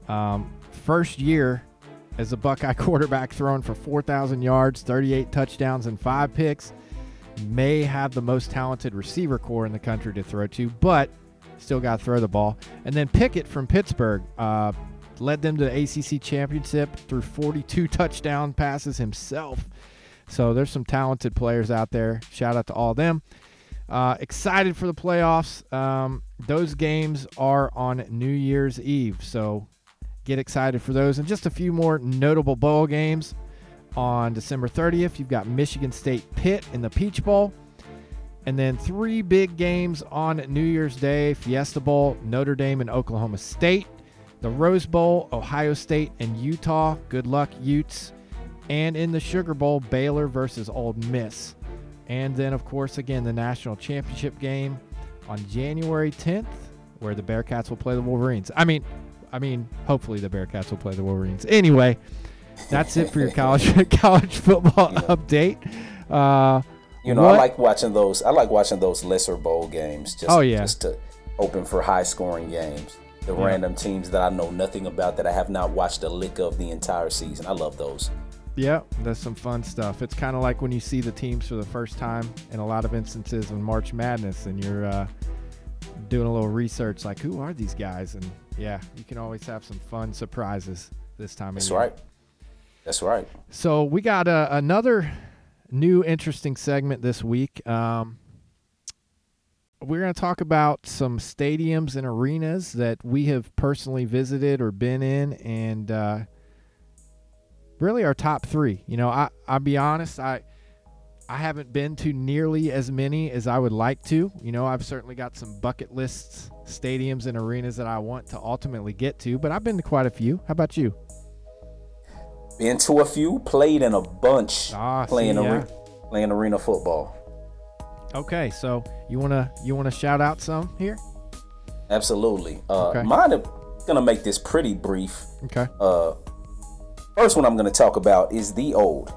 um, first year as a Buckeye [laughs] quarterback, throwing for 4,000 yards, 38 touchdowns, and five picks. May have the most talented receiver core in the country to throw to, but still got to throw the ball. And then Pickett from Pittsburgh uh, led them to the ACC championship through 42 [laughs] touchdown passes himself. So there's some talented players out there. Shout out to all them. Uh, excited for the playoffs. Um, those games are on New Year's Eve, so get excited for those. And just a few more notable bowl games on December 30th. You've got Michigan State Pitt in the Peach Bowl. And then three big games on New Year's Day Fiesta Bowl, Notre Dame and Oklahoma State. The Rose Bowl, Ohio State and Utah. Good luck, Utes. And in the Sugar Bowl, Baylor versus Ole Miss. And then, of course, again, the national championship game on January 10th, where the Bearcats will play the Wolverines. I mean, I mean, hopefully the Bearcats will play the Wolverines. Anyway, that's it for your college [laughs] college football Yeah. update. Uh, You know, what- I like watching those. I like watching those lesser bowl games. Just, Oh, yeah. just to open for high scoring games. The Yeah. random teams that I know nothing about that I have not watched a lick of the entire season. I love those. Yeah, that's some fun stuff. It's kind of like when you see the teams for the first time in a lot of instances in March Madness and you're uh, doing a little research like, who are these guys? And yeah, you can always have some fun surprises this time of That's year. right. That's right. So we got uh, another new interesting segment this week. Um, we're going to talk about some stadiums and arenas that we have personally visited or been in, and uh, really our top three. You know, I I'll be honest, I I haven't been to nearly as many as I would like to. You know, I've certainly got some bucket lists, stadiums and arenas that I want to ultimately get to, but I've been to quite a few. How about you? Been to a few, played in a bunch, Ah, see, playing, yeah. are- playing arena football. Okay, so you wanna you wanna shout out some here? Absolutely. Uh, Okay. Mine are gonna make this pretty brief. Okay. Uh, first one I'm gonna talk about is the old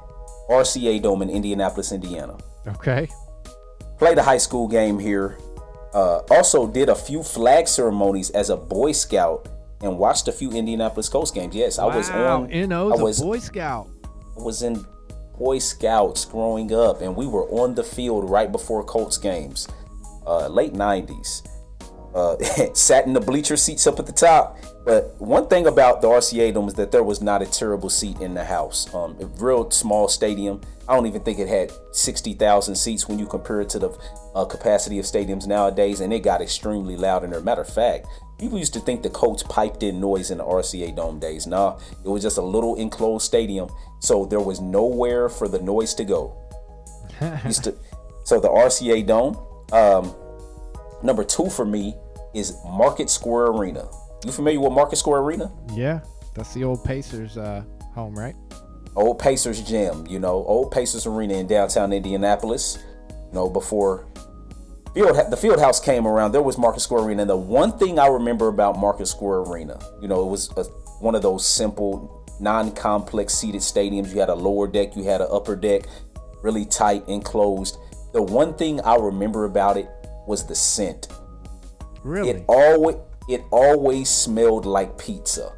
RCA Dome in Indianapolis, Indiana. Okay. Played a high school game here. Uh, also did a few flag ceremonies as a Boy Scout and watched a few Indianapolis Colts games. Yes, I was wow, on. NO's I was a Boy Scout. I was in Boy Scouts growing up, and we were on the field right before Colts games, uh, late '90s. Uh, [laughs] sat in the bleacher seats up at the top. But one thing about the RCA Dome is that there was not a terrible seat in the house. Um, a real small stadium. I don't even think it had 60,000 seats when you compare it to the uh, capacity of stadiums nowadays, and it got extremely loud in there. Matter of fact, people used to think the Colts piped in noise in the RCA Dome days. Nah, it was just a little enclosed stadium, so there was nowhere for the noise to go. [laughs] used to, so the RCA Dome. Um, number two for me is Market Square Arena. You familiar with Market Square Arena? Yeah, that's the old Pacers uh, home, right? Old Pacers Gym, you know, old Pacers Arena in downtown Indianapolis. You know, before field the field house came around, there was Market Square Arena. And the one thing I remember about Market Square Arena, you know, it was a, one of those simple, non-complex seated stadiums. You had a lower deck, you had an upper deck, really tight, enclosed. The one thing I remember about it was the scent. Really? It always it always smelled like pizza.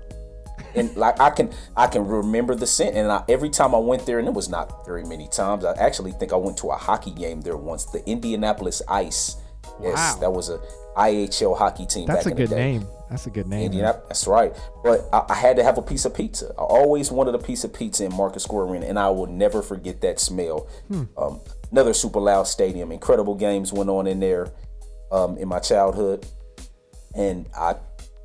And like I can I can remember the scent and I, every time I went there and it was not very many times. I actually think I went to a hockey game there once, the Indianapolis Ice. Yes, Wow. that was a IHL hockey team that's back a in the good name. That's a good name. man. Indianapolis, that's right. But I, I had to have a piece of pizza. I always wanted a piece of pizza in Market Square Arena, and I will never forget that smell. Um, another super loud stadium. Incredible games went on in there um, in my childhood, and I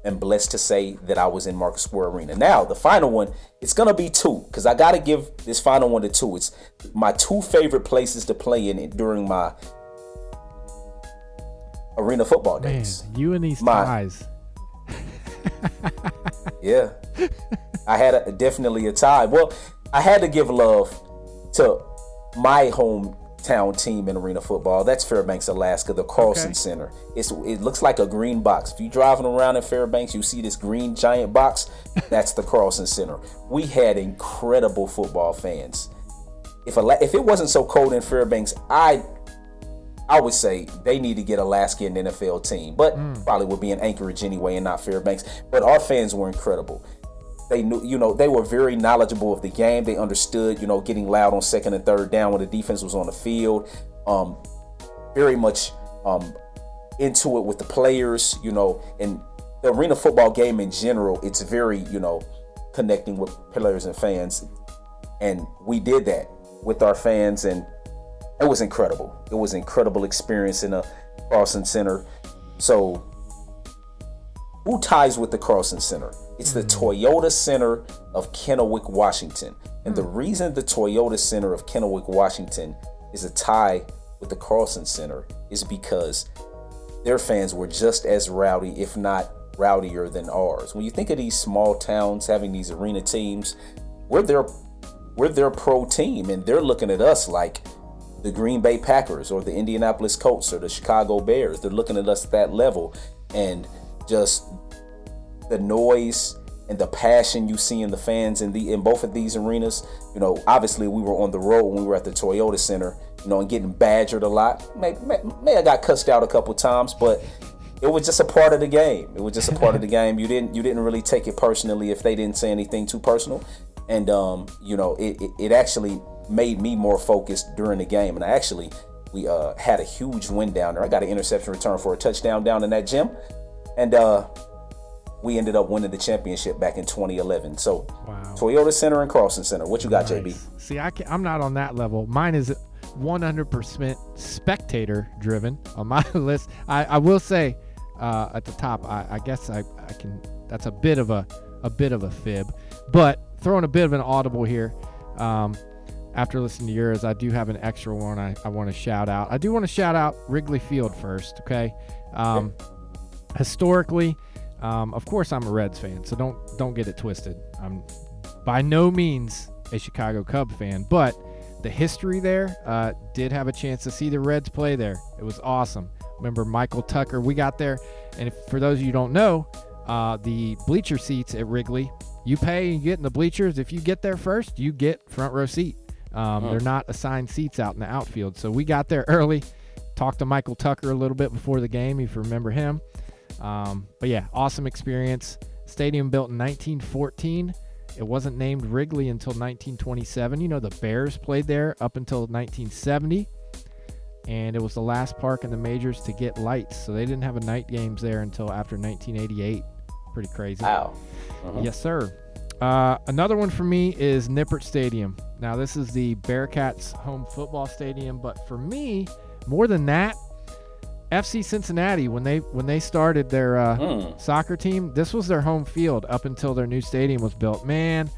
am blessed to say that I was in Market Square Arena. Now, the final one, it's gonna be two because I got to give this final one to two. It's my two favorite places to play in during my arena football Man, days. you and these My- ties. [laughs] Yeah, I had a, definitely a tie. Well, I had to give love to my hometown team in arena football. That's Fairbanks, Alaska, the Carlson Okay. Center. It's it looks like a green box. If you're driving around in Fairbanks, you see this green giant box. That's the Carlson Center. We had incredible football fans. If Ala- if it wasn't so cold in Fairbanks, I I would say they need to get Alaska an NFL team, but hmm. probably would be in Anchorage anyway and not Fairbanks. But our fans were incredible. They knew, you know, they were very knowledgeable of the game. They understood, you know, getting loud on second and third down when the defense was on the field. Um, very much um, into it with the players, you know, and the arena football game in general. It's very, you know, connecting with players and fans, and we did that. with our fans, and it was incredible. It was an incredible experience in a Carlson Center. So, who ties with the Carlson Center? It's the mm-hmm. Toyota Center of Kennewick, Washington. And the hmm. reason the Toyota Center of Kennewick, Washington is a tie with the Carlson Center is because their fans were just as rowdy, if not rowdier than ours. When you think of these small towns having these arena teams, we're their we're their pro team, and they're looking at us like the Green Bay Packers or the Indianapolis Colts or the Chicago Bears. They're looking at us at that level, and just the noise and the passion you see in the fans in the in both of these arenas. You know, obviously we were on the road when we were at the Toyota Center, you know, and getting badgered a lot. May, may, may have got cussed out a couple times, but it was just a part of the game. It was just a part of the [laughs] game. You didn't you didn't really take it personally if they didn't say anything too personal, and um, you know, it, it, it actually made me more focused during the game. And I actually we uh, had a huge win down there. I got an interception return for a touchdown down in that gym, and uh, we ended up winning the championship back in 2011. So, Wow. Toyota Center and Carlson Center. What you got, JB? See, I I'm not on that level. Mine is 100% spectator driven on my [laughs] list. I, I will say uh, at the top, I, I guess I, I can. That's a bit of a a bit of a fib, but throwing a bit of an audible here. Um, after listening to yours, I do have an extra one I, I want to shout out. I do want to shout out Wrigley Field first, okay? Um, historically, um, of course, I'm a Reds fan, so don't don't get it twisted. I'm by no means a Chicago Cub fan, but the history there uh, did have a chance to see the Reds play there. It was awesome. Remember Michael Tucker? We got there, and if, for those of you who don't know, uh, the bleacher seats at Wrigley, you pay and you get in the bleachers. If you get there first, you get front row seat. Um, They're not assigned seats out in the outfield, so we got there early. Talked to Michael Tucker a little bit before the game, if you remember him. Um, but yeah, awesome experience. Stadium built in 1914. It wasn't named Wrigley until 1927. You know, the Bears played there up until 1970. And it was the last park in the majors to get lights. So they didn't have a night games there until after 1988. Pretty crazy. Wow. Yes, sir. Uh, another one for me is Nippert Stadium. Now, this is the Bearcats' home football stadium, but for me, more than that, FC Cincinnati when they when they started their uh, Mm. soccer team, this was their home field up until their new stadium was built. Man,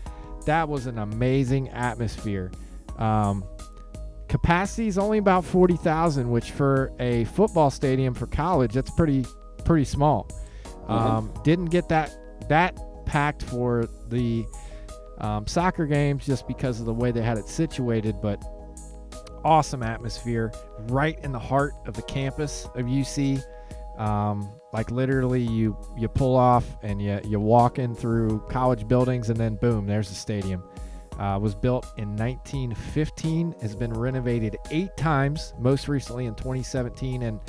that was an amazing atmosphere. Um, capacity is only about forty thousand, which for a football stadium for college, that's pretty pretty small. Um, didn't get that that packed for the um, soccer games just because of the way they had it situated, but awesome atmosphere right in the heart of the campus of UC. Um, like literally, you you pull off and you you walk in through college buildings, and then boom, there's the stadium. Uh, was built in 1915, has been renovated eight times, most recently in 2017, and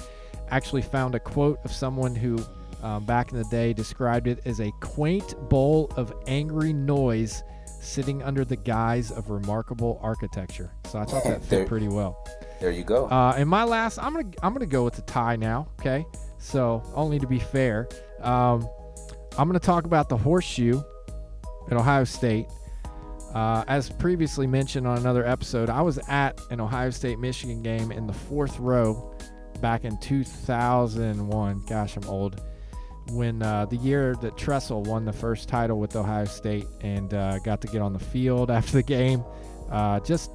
actually found a quote of someone who um, back in the day described it as a quaint bowl of angry noise sitting under the guise of remarkable architecture. So I thought [laughs] that There- fit pretty well. There you go. Uh, and my last, I'm gonna I'm gonna go with the tie now. Okay, so only to be fair, um, I'm gonna talk about the horseshoe at Ohio State. Uh, as previously mentioned on another episode, I was at an Ohio State Michigan game in the fourth row back in 2001. Gosh, I'm old. When uh, the year that Tressel won the first title with Ohio State and uh, got to get on the field [laughs] after the game, uh, just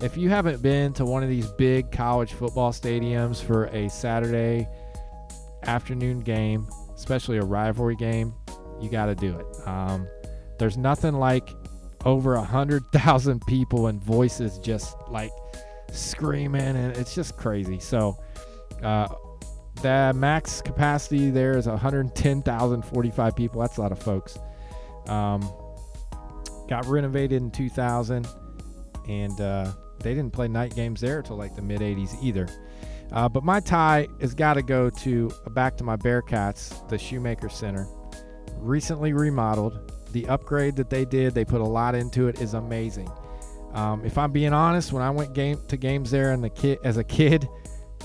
if you haven't been to one of these big college football stadiums for a Saturday afternoon game, especially a rivalry game, you got to do it. Um, there's nothing like over a hundred thousand [laughs] people and voices just like screaming, and it's just crazy. So, uh, the max capacity there is 110,045 people. That's a lot of folks. Um, got renovated in 2000 and uh, they didn't play night games there until like the mid 80s either. Uh, but my tie has got to go to back to my Bearcats, the Shoemaker Center, recently remodeled. The upgrade that they did, they put a lot into it, is amazing. Um, if I'm being honest, when I went game to games there and the kid as a kid,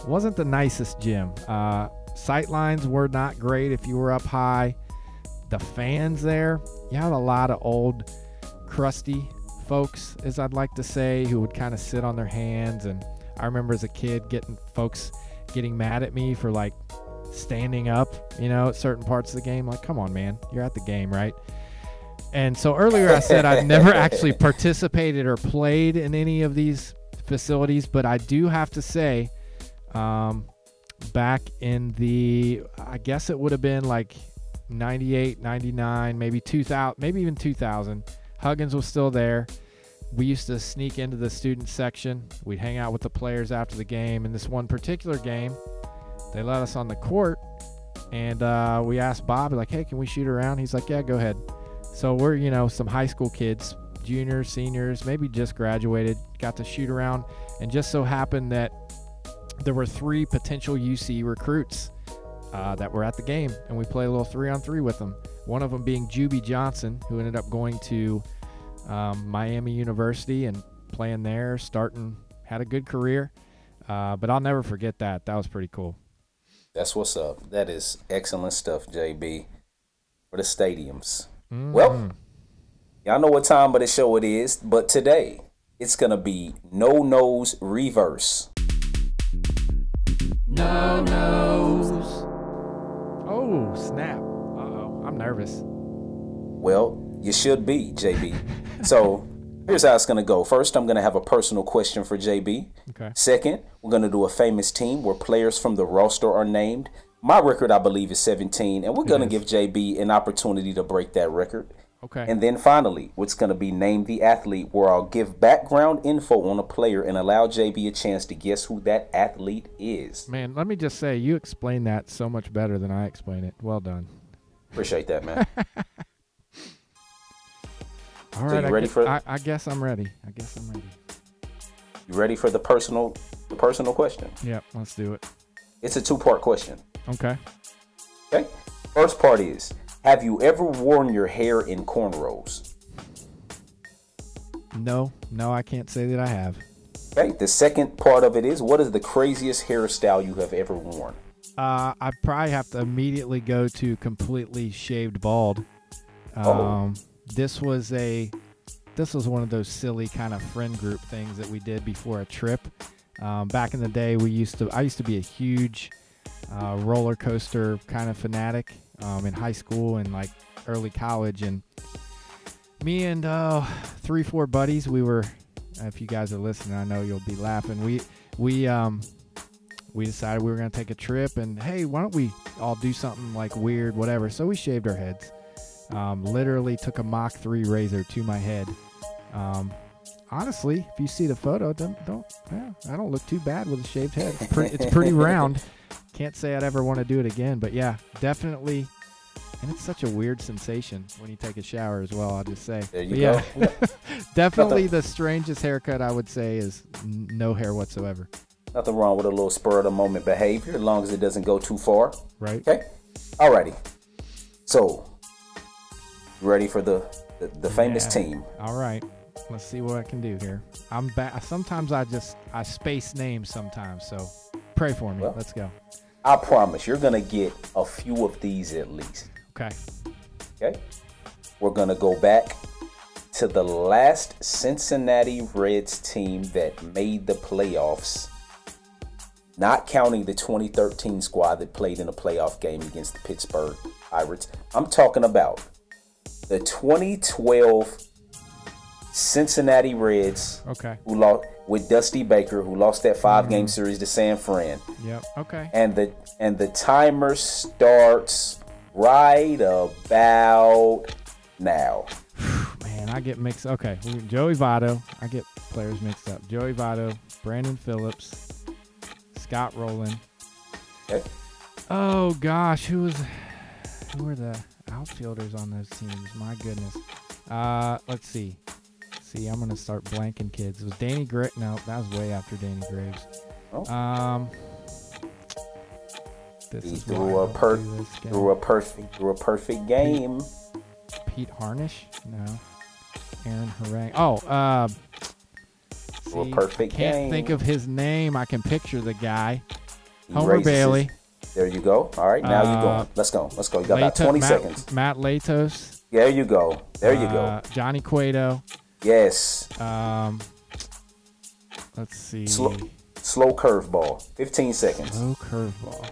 wasn't the nicest gym. Uh, sight lines were not great if you were up high. The fans there, you had a lot of old, crusty folks, as I'd like to say, who would kind of sit on their hands. And I remember as a kid getting folks getting mad at me for like standing up, you know, at certain parts of the game. Like, come on, man, you're at the game, right? And so earlier I said I've never [laughs] actually participated or played in any of these facilities, but I do have to say, um, back in the, I guess it would have been like 98, 99, maybe 2000, maybe even 2000. Huggins was still there. We used to sneak into the student section. We'd hang out with the players after the game. In this one particular game, they let us on the court, and uh, we asked Bob, like, "Hey, can we shoot around?" He's like, "Yeah, go ahead." So we're, you know, some high school kids, juniors, seniors, maybe just graduated, got to shoot around, and just so happened that there were three potential UC recruits uh, that were at the game, and we played a little three on three with them. One of them being Juby Johnson, who ended up going to um, Miami University and playing there, starting, had a good career. Uh, but I'll never forget that. That was pretty cool. That's what's up. That is excellent stuff, JB. For the stadiums. Well, y'all know what time of the show it is, but today it's gonna be NO Knows reverse. Oh, snap. Uh oh. I'm nervous. Well, you should be, JB. so here's how it's gonna go. First, I'm gonna have a personal question for JB. Okay. Second, we're gonna do a famous team where players from the roster are named. My record, I believe, is 17, and we're gonna give JB an opportunity to break that record. Okay. And then finally, what's going to be Name the Athlete, where I'll give background info on a player and allow JB a chance to guess who that athlete is. Man, let me just say, you explain that so much better than I explain it. Well done. Appreciate that, man. [laughs] All So right. you I ready guess, for- I, I guess I'm ready. I guess I'm ready. you ready for the personal the personal question? Yep. Let's do it. It's a two-part question. Okay. Okay? First part is, have you ever worn your hair in cornrows? No, no, I can't say that I have. Okay? The second part of it is, what is the craziest hairstyle you have ever worn? Uh, I probably have to immediately go to completely shaved bald. Oh. Um, This was a, this was one of those silly kind of friend group things that we did before a trip. Um, back in the day, we used to. I used to be a huge uh, roller coaster kind of fanatic um, in high school and like early college, and me and uh, three, four buddies, we were. If you guys are listening, I know you'll be laughing. We we um we decided we were going to take a trip and hey why don't we all do something like weird whatever. So we shaved our heads. Um, literally took a mach 3 razor to my head. Um, honestly if you see the photo don't, don't yeah, i don't look too bad with a shaved head. It's pretty, it's pretty round [laughs] can't say i'd ever want to do it again but yeah definitely and it's such a weird sensation when you take a shower as well i'll just say There you yeah go. [laughs] [laughs] definitely the strangest haircut i would say is n- no hair whatsoever Nothing wrong with a little spur of the moment behavior, as long as it doesn't go too far. right Okay. Alrighty. So, ready for the the, the famous Yeah. team? All right. Let's see what I can do here. I'm back. Sometimes I just I space names sometimes, so pray for me. Well. Let's go. I promise you're gonna get a few of these at least. Okay. Okay. We're gonna go back to the last Cincinnati Reds team that made the playoffs. Not counting the 2013 squad that played in a playoff game against the Pittsburgh Pirates. I'm talking about the 2012 Cincinnati Reds Okay. who lost with Dusty Baker, who lost that five game series to San Fran. Yep. Okay. And the and the timer starts right about now. Man, I get mixed. Okay. Joey Votto. I get players mixed up. Joey Votto, Brandon Phillips, Scott Rolen. Okay. Oh gosh, who was who were the outfielders on those teams? My goodness. Uh, let's see. See, I'm gonna start blanking kids. It was Danny Gra No, that was way after Danny Graves. Oh. Um, this He is threw I a per threw a perfect threw a perfect game. Pete Harnisch? No. Aaron Harang. Oh, uh, Threw a see, perfect can't game. think of his name. I can picture the guy. Homer raises his- Bailey. There you go. All right, now you Uh, go. Let's go. Let's go. You got about 20 Matt, seconds. Matt Latos. There you go. There you go. Uh, Johnny Cueto. Yes. Um, let's see. Slow, slow curveball. 15 seconds. Slow curveball.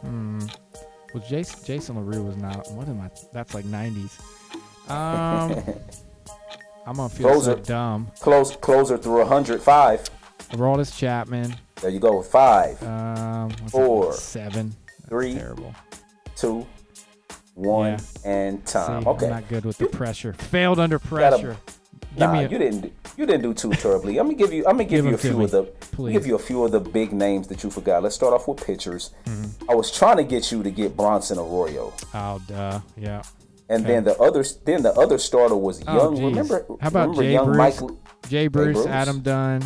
Hmm. Well, Jason Jason Larue was not. What am I? That's like '90s. Um, [laughs] I'm gonna feel Closer. so dumb. Close, closer through 105. Aroldis Chapman. There you go. Five, Um, Four. That? Seven. That's Three. Terrible. two, one, Yeah. and time. See, okay. I'm not good with the pressure. Failed under pressure. Give Nah, a, you didn't. do- You didn't do too terribly. I'm gonna give you. I'm gonna give Give you a few me, of the. please. Give you a few of the big names that you forgot. Let's start off with pitchers. Mm-hmm. I was trying to get you to get Bronson Arroyo, oh, duh. Yeah. and then the other. Then the other starter was Oh, young. geez. remember? How about remember Jay young Bruce? Mike? Jay Bruce, Bruce. Adam Dunn.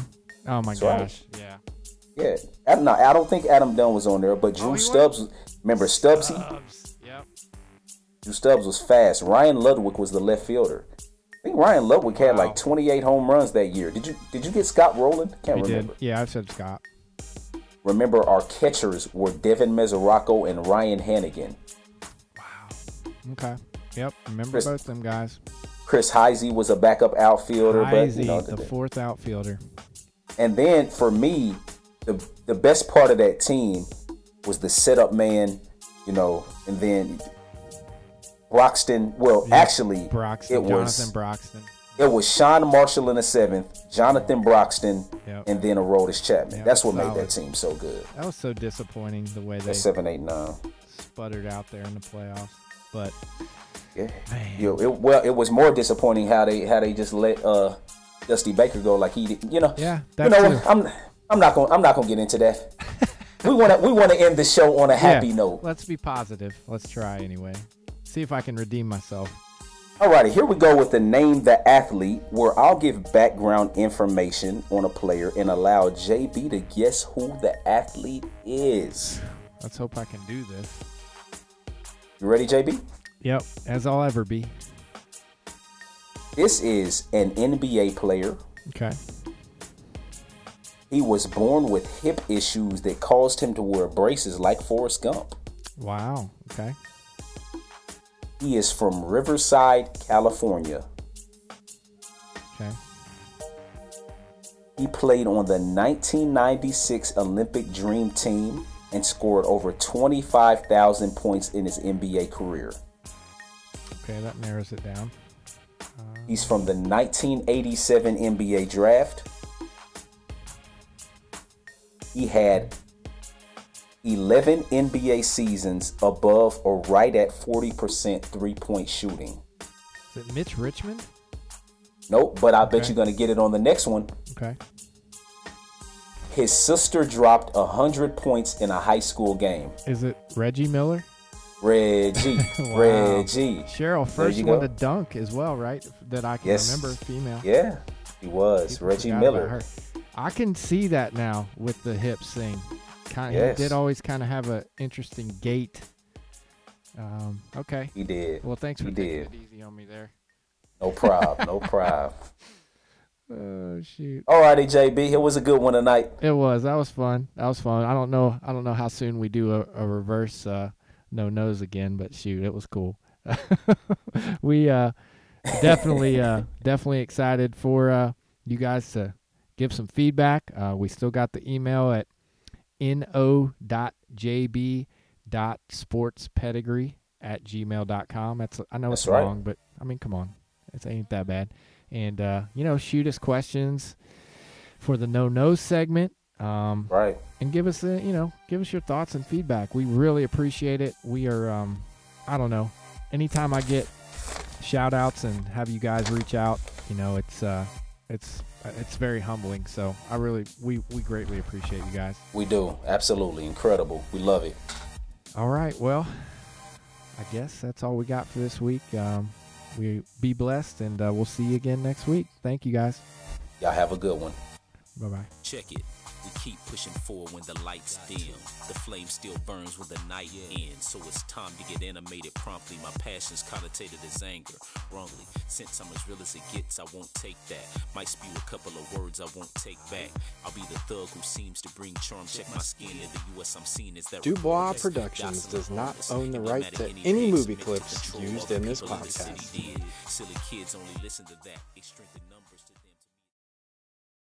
Oh my That's right. gosh. Yeah. Yeah. Adam, no, I don't think Adam Dunn was on there, but Drew Oh, Stubbs. was- Remember Stubbs? Stubbs. Yep. Drew Stubbs was fast. Ryan Ludwick was the left fielder. I think Ryan Ludwick had like 28 home runs that year. Did you did you get Scott Rolen? Can't We remember. did. Yeah, I said Scott. Remember our catchers were Devin Mesoraco and Ryan Hanigan. Wow. Okay. Yep. Remember Chris- both them guys. Chris Heisey was a backup outfielder, but you know, the fourth outfielder. and then for me, the the best part of that team was the setup man, you know, and then Broxton. Well, Yeah, actually, Broxton. it was Jonathan Broxton. it was Sean Marshall in the seventh, Jonathan Broxton, Yep. and then Aroldis Chapman. Yep, That's what solid. made that team so good. That was so disappointing the way they That seven, eight, nine. sputtered out there in the playoffs. But Yeah. You it, well, it was more disappointing how they how they just let uh Dusty Baker go like he did. You know. Yeah, You know too. I'm I'm not going to I'm not to get into that. [laughs] we want to we want to end the show on a happy yeah, note. Let's be positive. Let's try anyway. See if I can redeem myself. Alrighty, here we go with the name the athlete, where I'll give background information on a player and allow JB to guess who the athlete is. Let's hope I can do this. You ready, JB? Yep, as I'll ever be. This is an NBA player. Okay. He was born with hip issues that caused him to wear braces like Forrest Gump. Wow. Okay. He is from Riverside, California. Okay. He played on the 1996 Olympic Dream Team and scored over 25,000 points in his NBA career. Okay, that narrows it down. Uh, He's from the 1987 NBA draft. He had 11 NBA seasons above or right at 40% three point shooting. Is it Mitch Richmond? Nope, but I bet you're going to get it on the next one. Okay. His sister dropped 100 points in a high school game. Is it Reggie Miller? Reggie. [laughs] Wow. Reggie. Cheryl, first one to dunk as well, right? That I can Yes. remember, female. Yeah, he was. People Reggie Miller. I can see that now with the hips thing. Kind Yes. he did always kind of have an interesting gait. Um, okay. He did. Well, thanks for He taking did. it easy on me there. No problem. No [laughs] problem. Oh shoot. All righty, JB. It was a good one tonight. It was. That was fun. That was fun. I don't know. I don't know how soon we do a, a reverse uh, NO Knows again, but shoot, it was cool. [laughs] we uh, definitely uh, [laughs] definitely excited for uh, you guys to give some feedback. Uh, we still got the email at no.jb.sportspedigree at gmail.com. That's I know That's it's right. long, but I mean, come on, it ain't that bad. And uh, you know, shoot us questions for the NO Knows segment. Um, Right. and give us a, you know give us your thoughts and feedback we really appreciate it we are um i don't know anytime i get shout outs and have you guys reach out you know it's uh it's it's very humbling so i really we we greatly appreciate you guys We do. Absolutely. Incredible. We love it. all right well i guess that's all we got for this week um we be blessed and uh, we'll see you again next week thank you guys Y'all have a good one. bye bye Check it. We keep pushing forward when the lights dim. The flame still burns when the night ends. So it's time to get animated promptly. My passion's connotated as anger. Wrongly, since I'm as real as it gets, I won't take that. Might spew a couple of words I won't take back. I'll be the thug who seems to bring charm. Check my skin in the US, I'm seen as that. Dubois regardless. Productions Jocelyn does not Holmes. own the And right to any any movie clips used in this people the city podcast. did. Silly kids only listen to that.